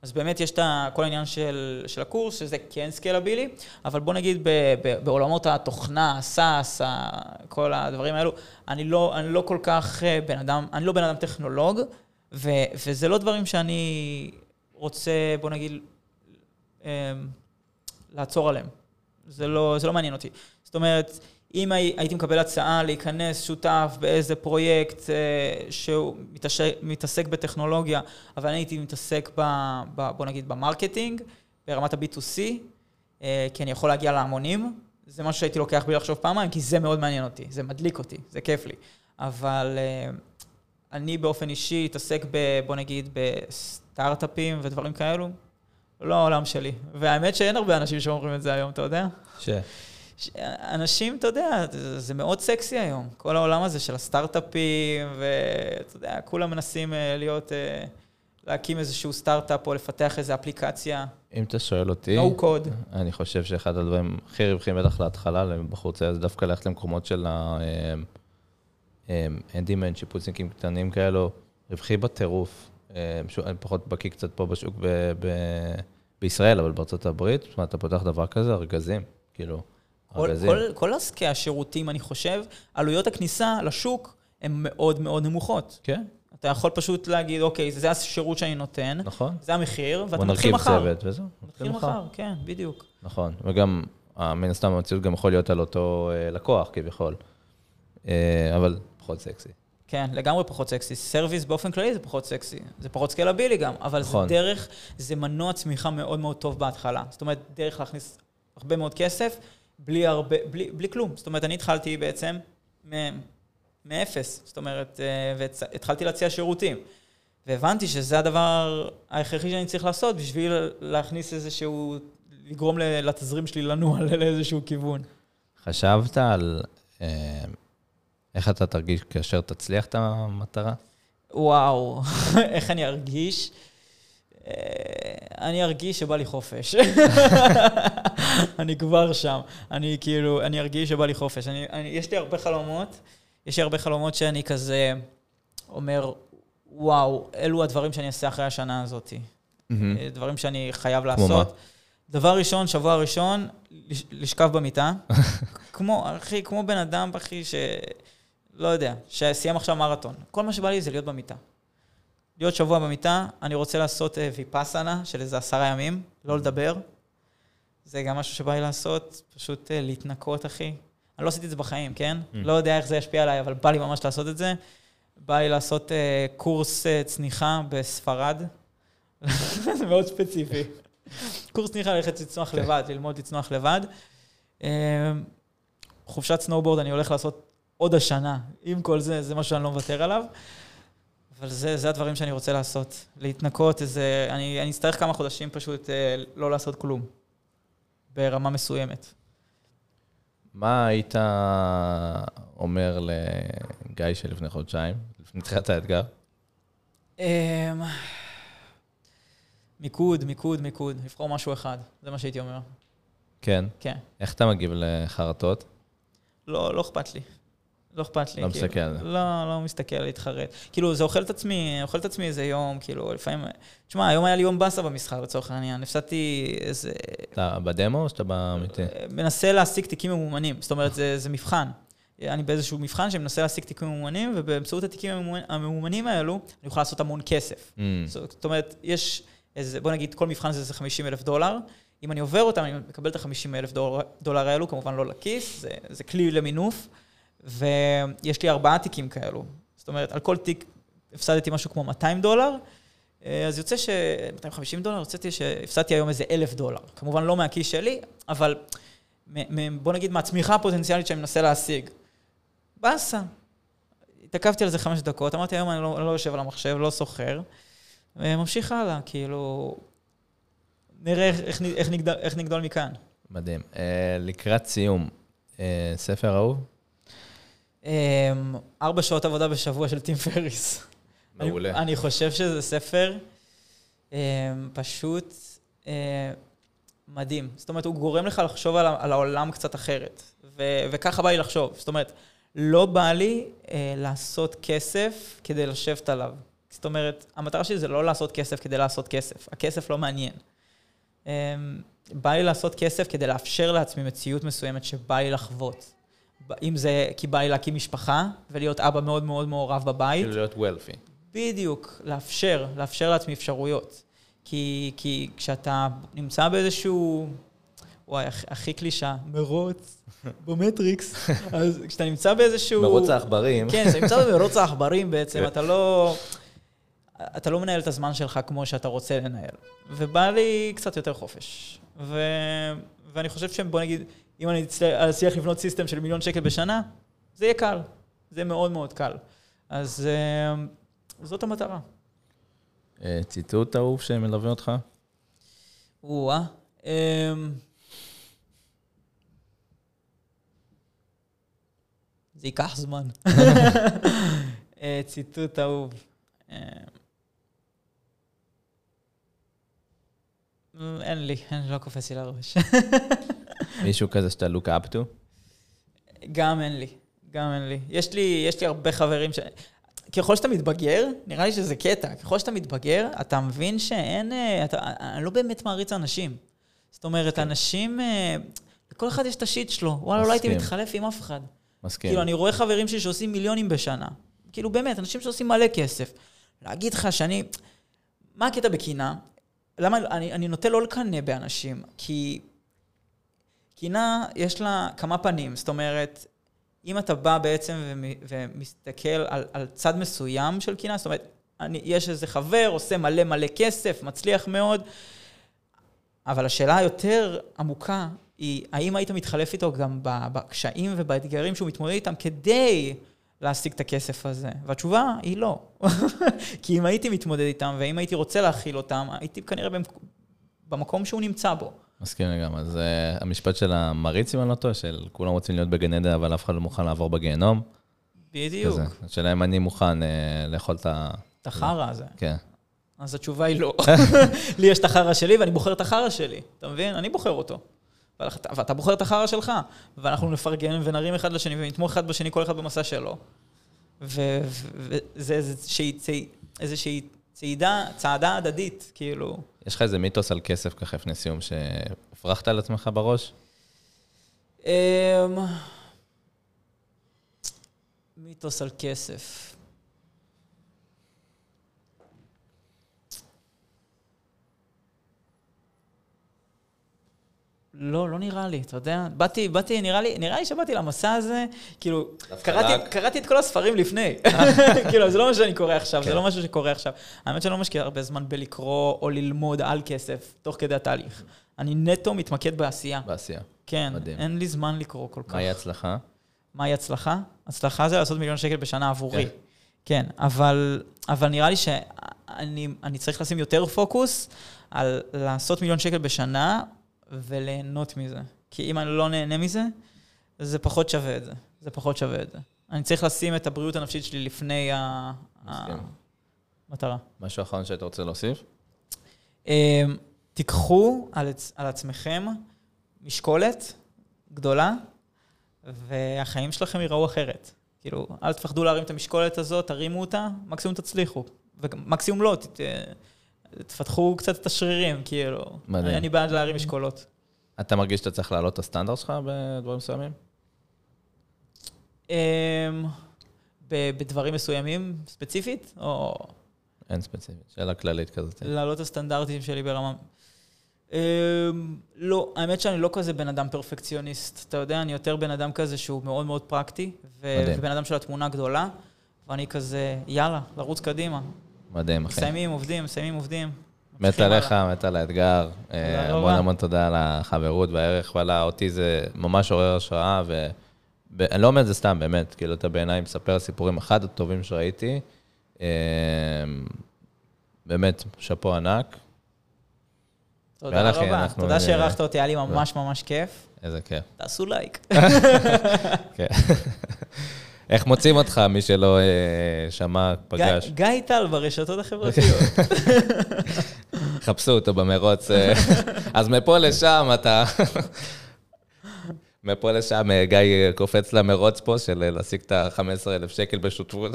אז באמת יש את כל העניין של, של הקורס, שזה כן סקלבילי, אבל בוא נגיד ב, ב, בעולמות התוכנה, הסאס, כל הדברים האלו, אני לא, אני לא כל כך אה, בן אדם, אני לא בן אדם טכנולוג, ו, וזה לא דברים שאני רוצה, בוא נגיד, אמ, לעצור עליהם. זה לא, זה לא מעניין אותי. זאת אומרת, אם הייתי מקבל הצעה להיכנס שותף באיזה פרויקט אה, שהוא מתעסק, בטכנולוגיה, אבל אני הייתי מתעסק, ב, ב, בוא נגיד, ב marketing, ברמת ה-B2C, אה, כי אני יכול להגיע להמונים, זה משהו שהייתי לוקח בלי לחשוב פעמיים, כי זה מאוד מעניין אותי, זה מדליק אותי, זה כיף לי. אבל אה, אני באופן אישי אתעסק ב... בוא נגיד, בסטארט-אפים ודברים כאלו, לא העולם שלי. והאמת שאין הרבה אנשים שאומרים את זה היום, אתה יודע? ש... אנשים, אתה יודע, זה מאוד סקסי היום. כל העולם הזה של הסטארט-אפים, ואתה יודע, כולם מנסים אה, להיות, אה, להקים איזשהו סטארט-אפ או לפתח איזו אפליקציה. אם אתה שואל אותי, no code. אני חושב שאחד הדברים הכי רווחים בטח להתחלה לבחור צעיר, זה דווקא ללכת למקומות של האנדימן, אה, שיפוצניקים קטנים כאלו, רווחי בטירוף. אני פחות בקיא קצת פה בשוק ב, ב, בישראל, אבל בארצות הברית, זאת אומרת, אתה פותח דבר כזה, ארגזים, כאילו, ארגזים. כל, כל עסקי השירותים, אני חושב, עלויות הכניסה לשוק הן מאוד מאוד נמוכות. כן. אתה יכול פשוט להגיד, אוקיי, זה השירות שאני נותן, נכון. זה המחיר, ואתה מתחיל מחר. בוא נרכיב צוות וזהו. מתחיל מחר, כן, בדיוק. נכון, וגם, אה, מן הסתם המציאות גם יכול להיות על אותו אה, לקוח, כביכול. אבל פחות סקסי. כן, לגמרי פחות סקסי. service באופן כללי זה פחות סקסי. זה פחות סקלבילי גם, אבל נכון. זה דרך, זה מנוע צמיחה מאוד מאוד טוב בהתחלה. זאת אומרת, דרך להכניס הרבה מאוד כסף, בלי הרבה, בלי, בלי כלום. זאת אומרת, אני התחלתי בעצם מאפס. זאת אומרת, אה, והתחלתי להציע שירותים. והבנתי שזה הדבר ההכרחי שאני צריך לעשות בשביל להכניס איזשהו, לגרום לתזרים שלי לנוע [laughs] לאיזשהו כיוון. חשבת על אה, איך אתה תרגיש כאשר תצליח את המטרה? וואו, [laughs] איך אני ארגיש? אה, אני ארגיש שבא לי חופש. [laughs] אני כבר שם. אני כאילו, אני ארגיש שבא לי חופש. אני, אני, יש לי הרבה חלומות, יש לי הרבה חלומות שאני כזה אומר, וואו, אלו הדברים שאני אעשה אחרי השנה הזאת. Mm-hmm. דברים שאני חייב לעשות. כמו מה? דבר ראשון, שבוע ראשון, לשכב במיטה. [laughs] כמו, אחי, כמו בן אדם, אחי, ש... לא יודע, שסיים עכשיו מרתון. כל מה שבא לי זה להיות במיטה. להיות שבוע במיטה, אני רוצה לעשות אה, ויפאסנה של איזה עשרה ימים, לא לדבר. זה גם משהו שבא לי לעשות, פשוט אה, להתנקות, אחי. אני לא עשיתי את זה בחיים, כן? אמ. לא יודע איך זה ישפיע עליי, אבל בא לי ממש לעשות את זה. בא לי לעשות אה, קורס אה, צניחה בספרד. זה [laughs] מאוד ספציפי. [laughs] קורס צניחה, ללכת לצנוח אוקיי. כן. לבד, ללמוד לצנוח לבד. אה, חופשת סנואובורד אני הולך לעשות עוד השנה. עם כל זה, זה משהו שאני לא מוותר עליו. אבל זה, זה הדברים שאני רוצה לעשות. להתנקות איזה... אני, אני אצטרך כמה חודשים פשוט אה, לא לעשות כלום. ברמה מסוימת. מה היית אומר לגיא של לפני חודשיים, לפני תחילת האתגר? אמ, מיקוד, מיקוד, מיקוד. לבחור משהו אחד, זה מה שהייתי אומר. כן? כן. איך אתה מגיב לחרטות? לא, לא אכפת לי. לא אכפת לי. לא כאילו, מסתכל. לא, לא מסתכל להתחרט. כאילו, זה אוכל את עצמי, אוכל את עצמי איזה יום, כאילו, לפעמים... תשמע, היום היה לי יום באסה במסחר, לצורך העניין. הפסדתי איזה... אתה בדמו או שאתה באמיתי? מנסה להשיג תיקים ממומנים. זאת אומרת, זה, זה מבחן. אני באיזשהו מבחן שמנסה להשיג תיקים ממומנים, ובאמצעות התיקים הממומנים האלו, אני יכול לעשות המון כסף. Mm. זאת אומרת, יש איזה, בוא נגיד, כל מבחן זה איזה 50 אלף דולר. אם אני עובר אותם, אני מקבל את ה-50 אלף דולר, דולר האלו, כמובן לא לכיס, זה, זה כלי למינוף. ויש לי ארבעה תיקים כאלו. זאת אומרת, על כל תיק הפסדתי משהו כמו 200 דולר, אה, אז יוצא ש... 250 דולר, יוצאתי שהפסדתי היום איזה אלף דולר. כמובן לא מהכיס שלי, אבל בוא נגיד מהצמיחה הפוטנציאלית שאני מנסה להשיג. באסה. התעכבתי על זה חמש דקות, אמרתי, היום אני לא, לא יושב על המחשב, לא סוחר, וממשיך הלאה, כאילו... נראה איך, איך, נגדל, איך נגדול מכאן. מדהים. Uh, לקראת סיום, uh, ספר אהוב? אמ, ארבע שעות עבודה בשבוע של טים פריס. [laughs] מעולה. אני, אני חושב שזה ספר אמ, פשוט אה, מדהים. זאת אומרת, הוא גורם לך לחשוב על, על העולם קצת אחרת. ו, וככה בא לי לחשוב. זאת אומרת, לא בא לי אה, לעשות כסף כדי לשבת עליו. זאת אומרת, המטרה שלי זה לא לעשות כסף כדי לעשות כסף. הכסף לא מעניין. אה, בא לי לעשות כסף כדי לאפשר לעצמי מציאות מסוימת שבא לי לחוות. אם זה כי בא לי להקים משפחה ולהיות אבא מאוד מאוד מעורב בבית. כאילו להיות וולפי. בדיוק, לאפשר, לאפשר לעצמי אפשרויות. כי, כי כשאתה נמצא באיזשהו, וואי, הכי קלישה, מרוץ במטריקס, [laughs] אז כשאתה נמצא באיזשהו... מרוץ העכברים. כן, כשאתה נמצא במרוץ העכברים בעצם, כן. אתה לא... אתה לא מנהל את הזמן שלך כמו שאתה רוצה לנהל. ובא לי קצת יותר חופש. ו... ואני חושב שבוא נגיד, אם אני אצליח לבנות סיסטם של מיליון שקל בשנה, זה יהיה קל. זה מאוד מאוד קל. אז אה, זאת המטרה. אה, ציטוט אהוב שמלווה אותך? או-אה. אמ, זה ייקח זמן. [laughs] אה, ציטוט אהוב. אין לי, אין, לא קופץ לי לראש. [laughs] מישהו כזה שאתה look up to? גם אין לי, גם אין לי. יש לי, יש לי הרבה חברים ש... ככל שאתה מתבגר, נראה לי שזה קטע, ככל שאתה מתבגר, אתה מבין שאין... אה, אתה, אני לא באמת מעריץ אנשים. זאת אומרת, כן. אנשים... אה, לכל אחד יש את השיט שלו. וואלה, לא הייתי מתחלף עם אף אחד. מסכים. כאילו, אני רואה חברים שלי שעושים מיליונים בשנה. כאילו, באמת, אנשים שעושים מלא כסף. להגיד לך שאני... מה הקטע בקינה? למה אני, אני נוטה לא לקנא באנשים? כי קינה, יש לה כמה פנים. זאת אומרת, אם אתה בא בעצם ומסתכל על, על צד מסוים של קינה, זאת אומרת, אני, יש איזה חבר, עושה מלא מלא כסף, מצליח מאוד, אבל השאלה היותר עמוקה היא, האם היית מתחלף איתו גם בקשיים ובאתגרים שהוא מתמודד איתם כדי להשיג את הכסף הזה? והתשובה היא לא. [laughs] כי אם הייתי מתמודד איתם, ואם הייתי רוצה להכיל אותם, הייתי כנראה במקום שהוא נמצא בו. מסכים לגמרי. אז uh, המשפט של המריץ, אם אני לא טועה, של כולם רוצים להיות בגן עדן, אבל אף אחד לא מוכן לעבור בגיהנום. בדיוק. השאלה אם אני מוכן uh, לאכול את ה... את החרא הזה. כן. אז התשובה היא לא. לי יש את החרא שלי ואני בוחר את החרא שלי, אתה מבין? אני בוחר אותו. ואתה בוחר את החרא שלך, ואנחנו נפרגן ונרים אחד לשני ונתמוך אחד בשני, כל אחד במסע שלו. וזה איזושהי צעידה, צעדה הדדית, כאילו. יש לך איזה מיתוס על כסף ככה לפני סיום שהפרחת על עצמך בראש? אמ, מיתוס על כסף. לא, לא נראה לי, אתה יודע. באתי, באתי, נראה לי, נראה לי שבאתי למסע הזה, כאילו, קראתי, קראתי את כל הספרים לפני. [laughs] כאילו, זה לא משהו שאני קורא עכשיו, כן. זה לא משהו שקורה עכשיו. האמת שאני לא משקיע הרבה זמן בלקרוא או ללמוד על כסף, תוך כדי התהליך. אני נטו מתמקד בעשייה. בעשייה. כן, מדהים. אין לי זמן לקרוא כל כך. מהי הצלחה? מהי הצלחה? הצלחה זה לעשות מיליון שקל בשנה עבורי. כן, כן אבל, אבל נראה לי שאני צריך לשים יותר פוקוס על לעשות מיליון שקל בשנה, וליהנות מזה. כי אם אני לא נהנה מזה, זה פחות שווה את זה. זה פחות שווה את זה. אני צריך לשים את הבריאות הנפשית שלי לפני המטרה. משהו אחרון שהיית רוצה להוסיף? אמ, תיקחו על, על עצמכם משקולת גדולה, והחיים שלכם ייראו אחרת. כאילו, אל תפחדו להרים את המשקולת הזאת, תרימו אותה, מקסימום תצליחו. ומקסימום לא, ת, תפתחו קצת את השרירים, כאילו. מדהים. אני בעד להרים משקולות. אתה מרגיש שאתה צריך להעלות את הסטנדרט שלך בדברים מסוימים? אמ, בדברים מסוימים ספציפית, או... אין ספציפית, שאלה כללית כזאת. להעלות את הסטנדרטים שלי ברמה... אמ, לא, האמת שאני לא כזה בן אדם פרפקציוניסט. אתה יודע, אני יותר בן אדם כזה שהוא מאוד מאוד פרקטי, ובן אדם של התמונה גדולה, ואני כזה, יאללה, לרוץ קדימה. מדהים, אחי. מסיימים, עובדים, מסיימים, עובדים. מת עליך, מת על האתגר. אה, המון המון תודה על החברות והערך, וואלה, אותי זה ממש עורר השראה, ואני לא אומר את זה סתם, באמת, כאילו, אתה בעיניי מספר סיפורים אחד הטובים שראיתי. אה, באמת, שאפו ענק. תודה רבה, תודה שהערכת אותי, היה לי ממש ממש כיף. איזה כיף. תעשו לייק. [laughs] כן. [laughs] איך מוצאים אותך, מי שלא אה, שמע, פגש? גיא טל ברשתות החברתיות. [laughs] חפשו אותו במרוץ. אה. [laughs] אז מפה לשם אתה... [laughs] מפה לשם אה, גיא קופץ למרוץ פה של להשיג את ה-15,000 שקל בשותפות.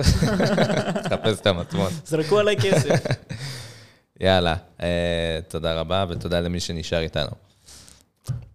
חפש את המטמון. זרקו עליי כסף. יאללה, תודה רבה ותודה למי שנשאר איתנו.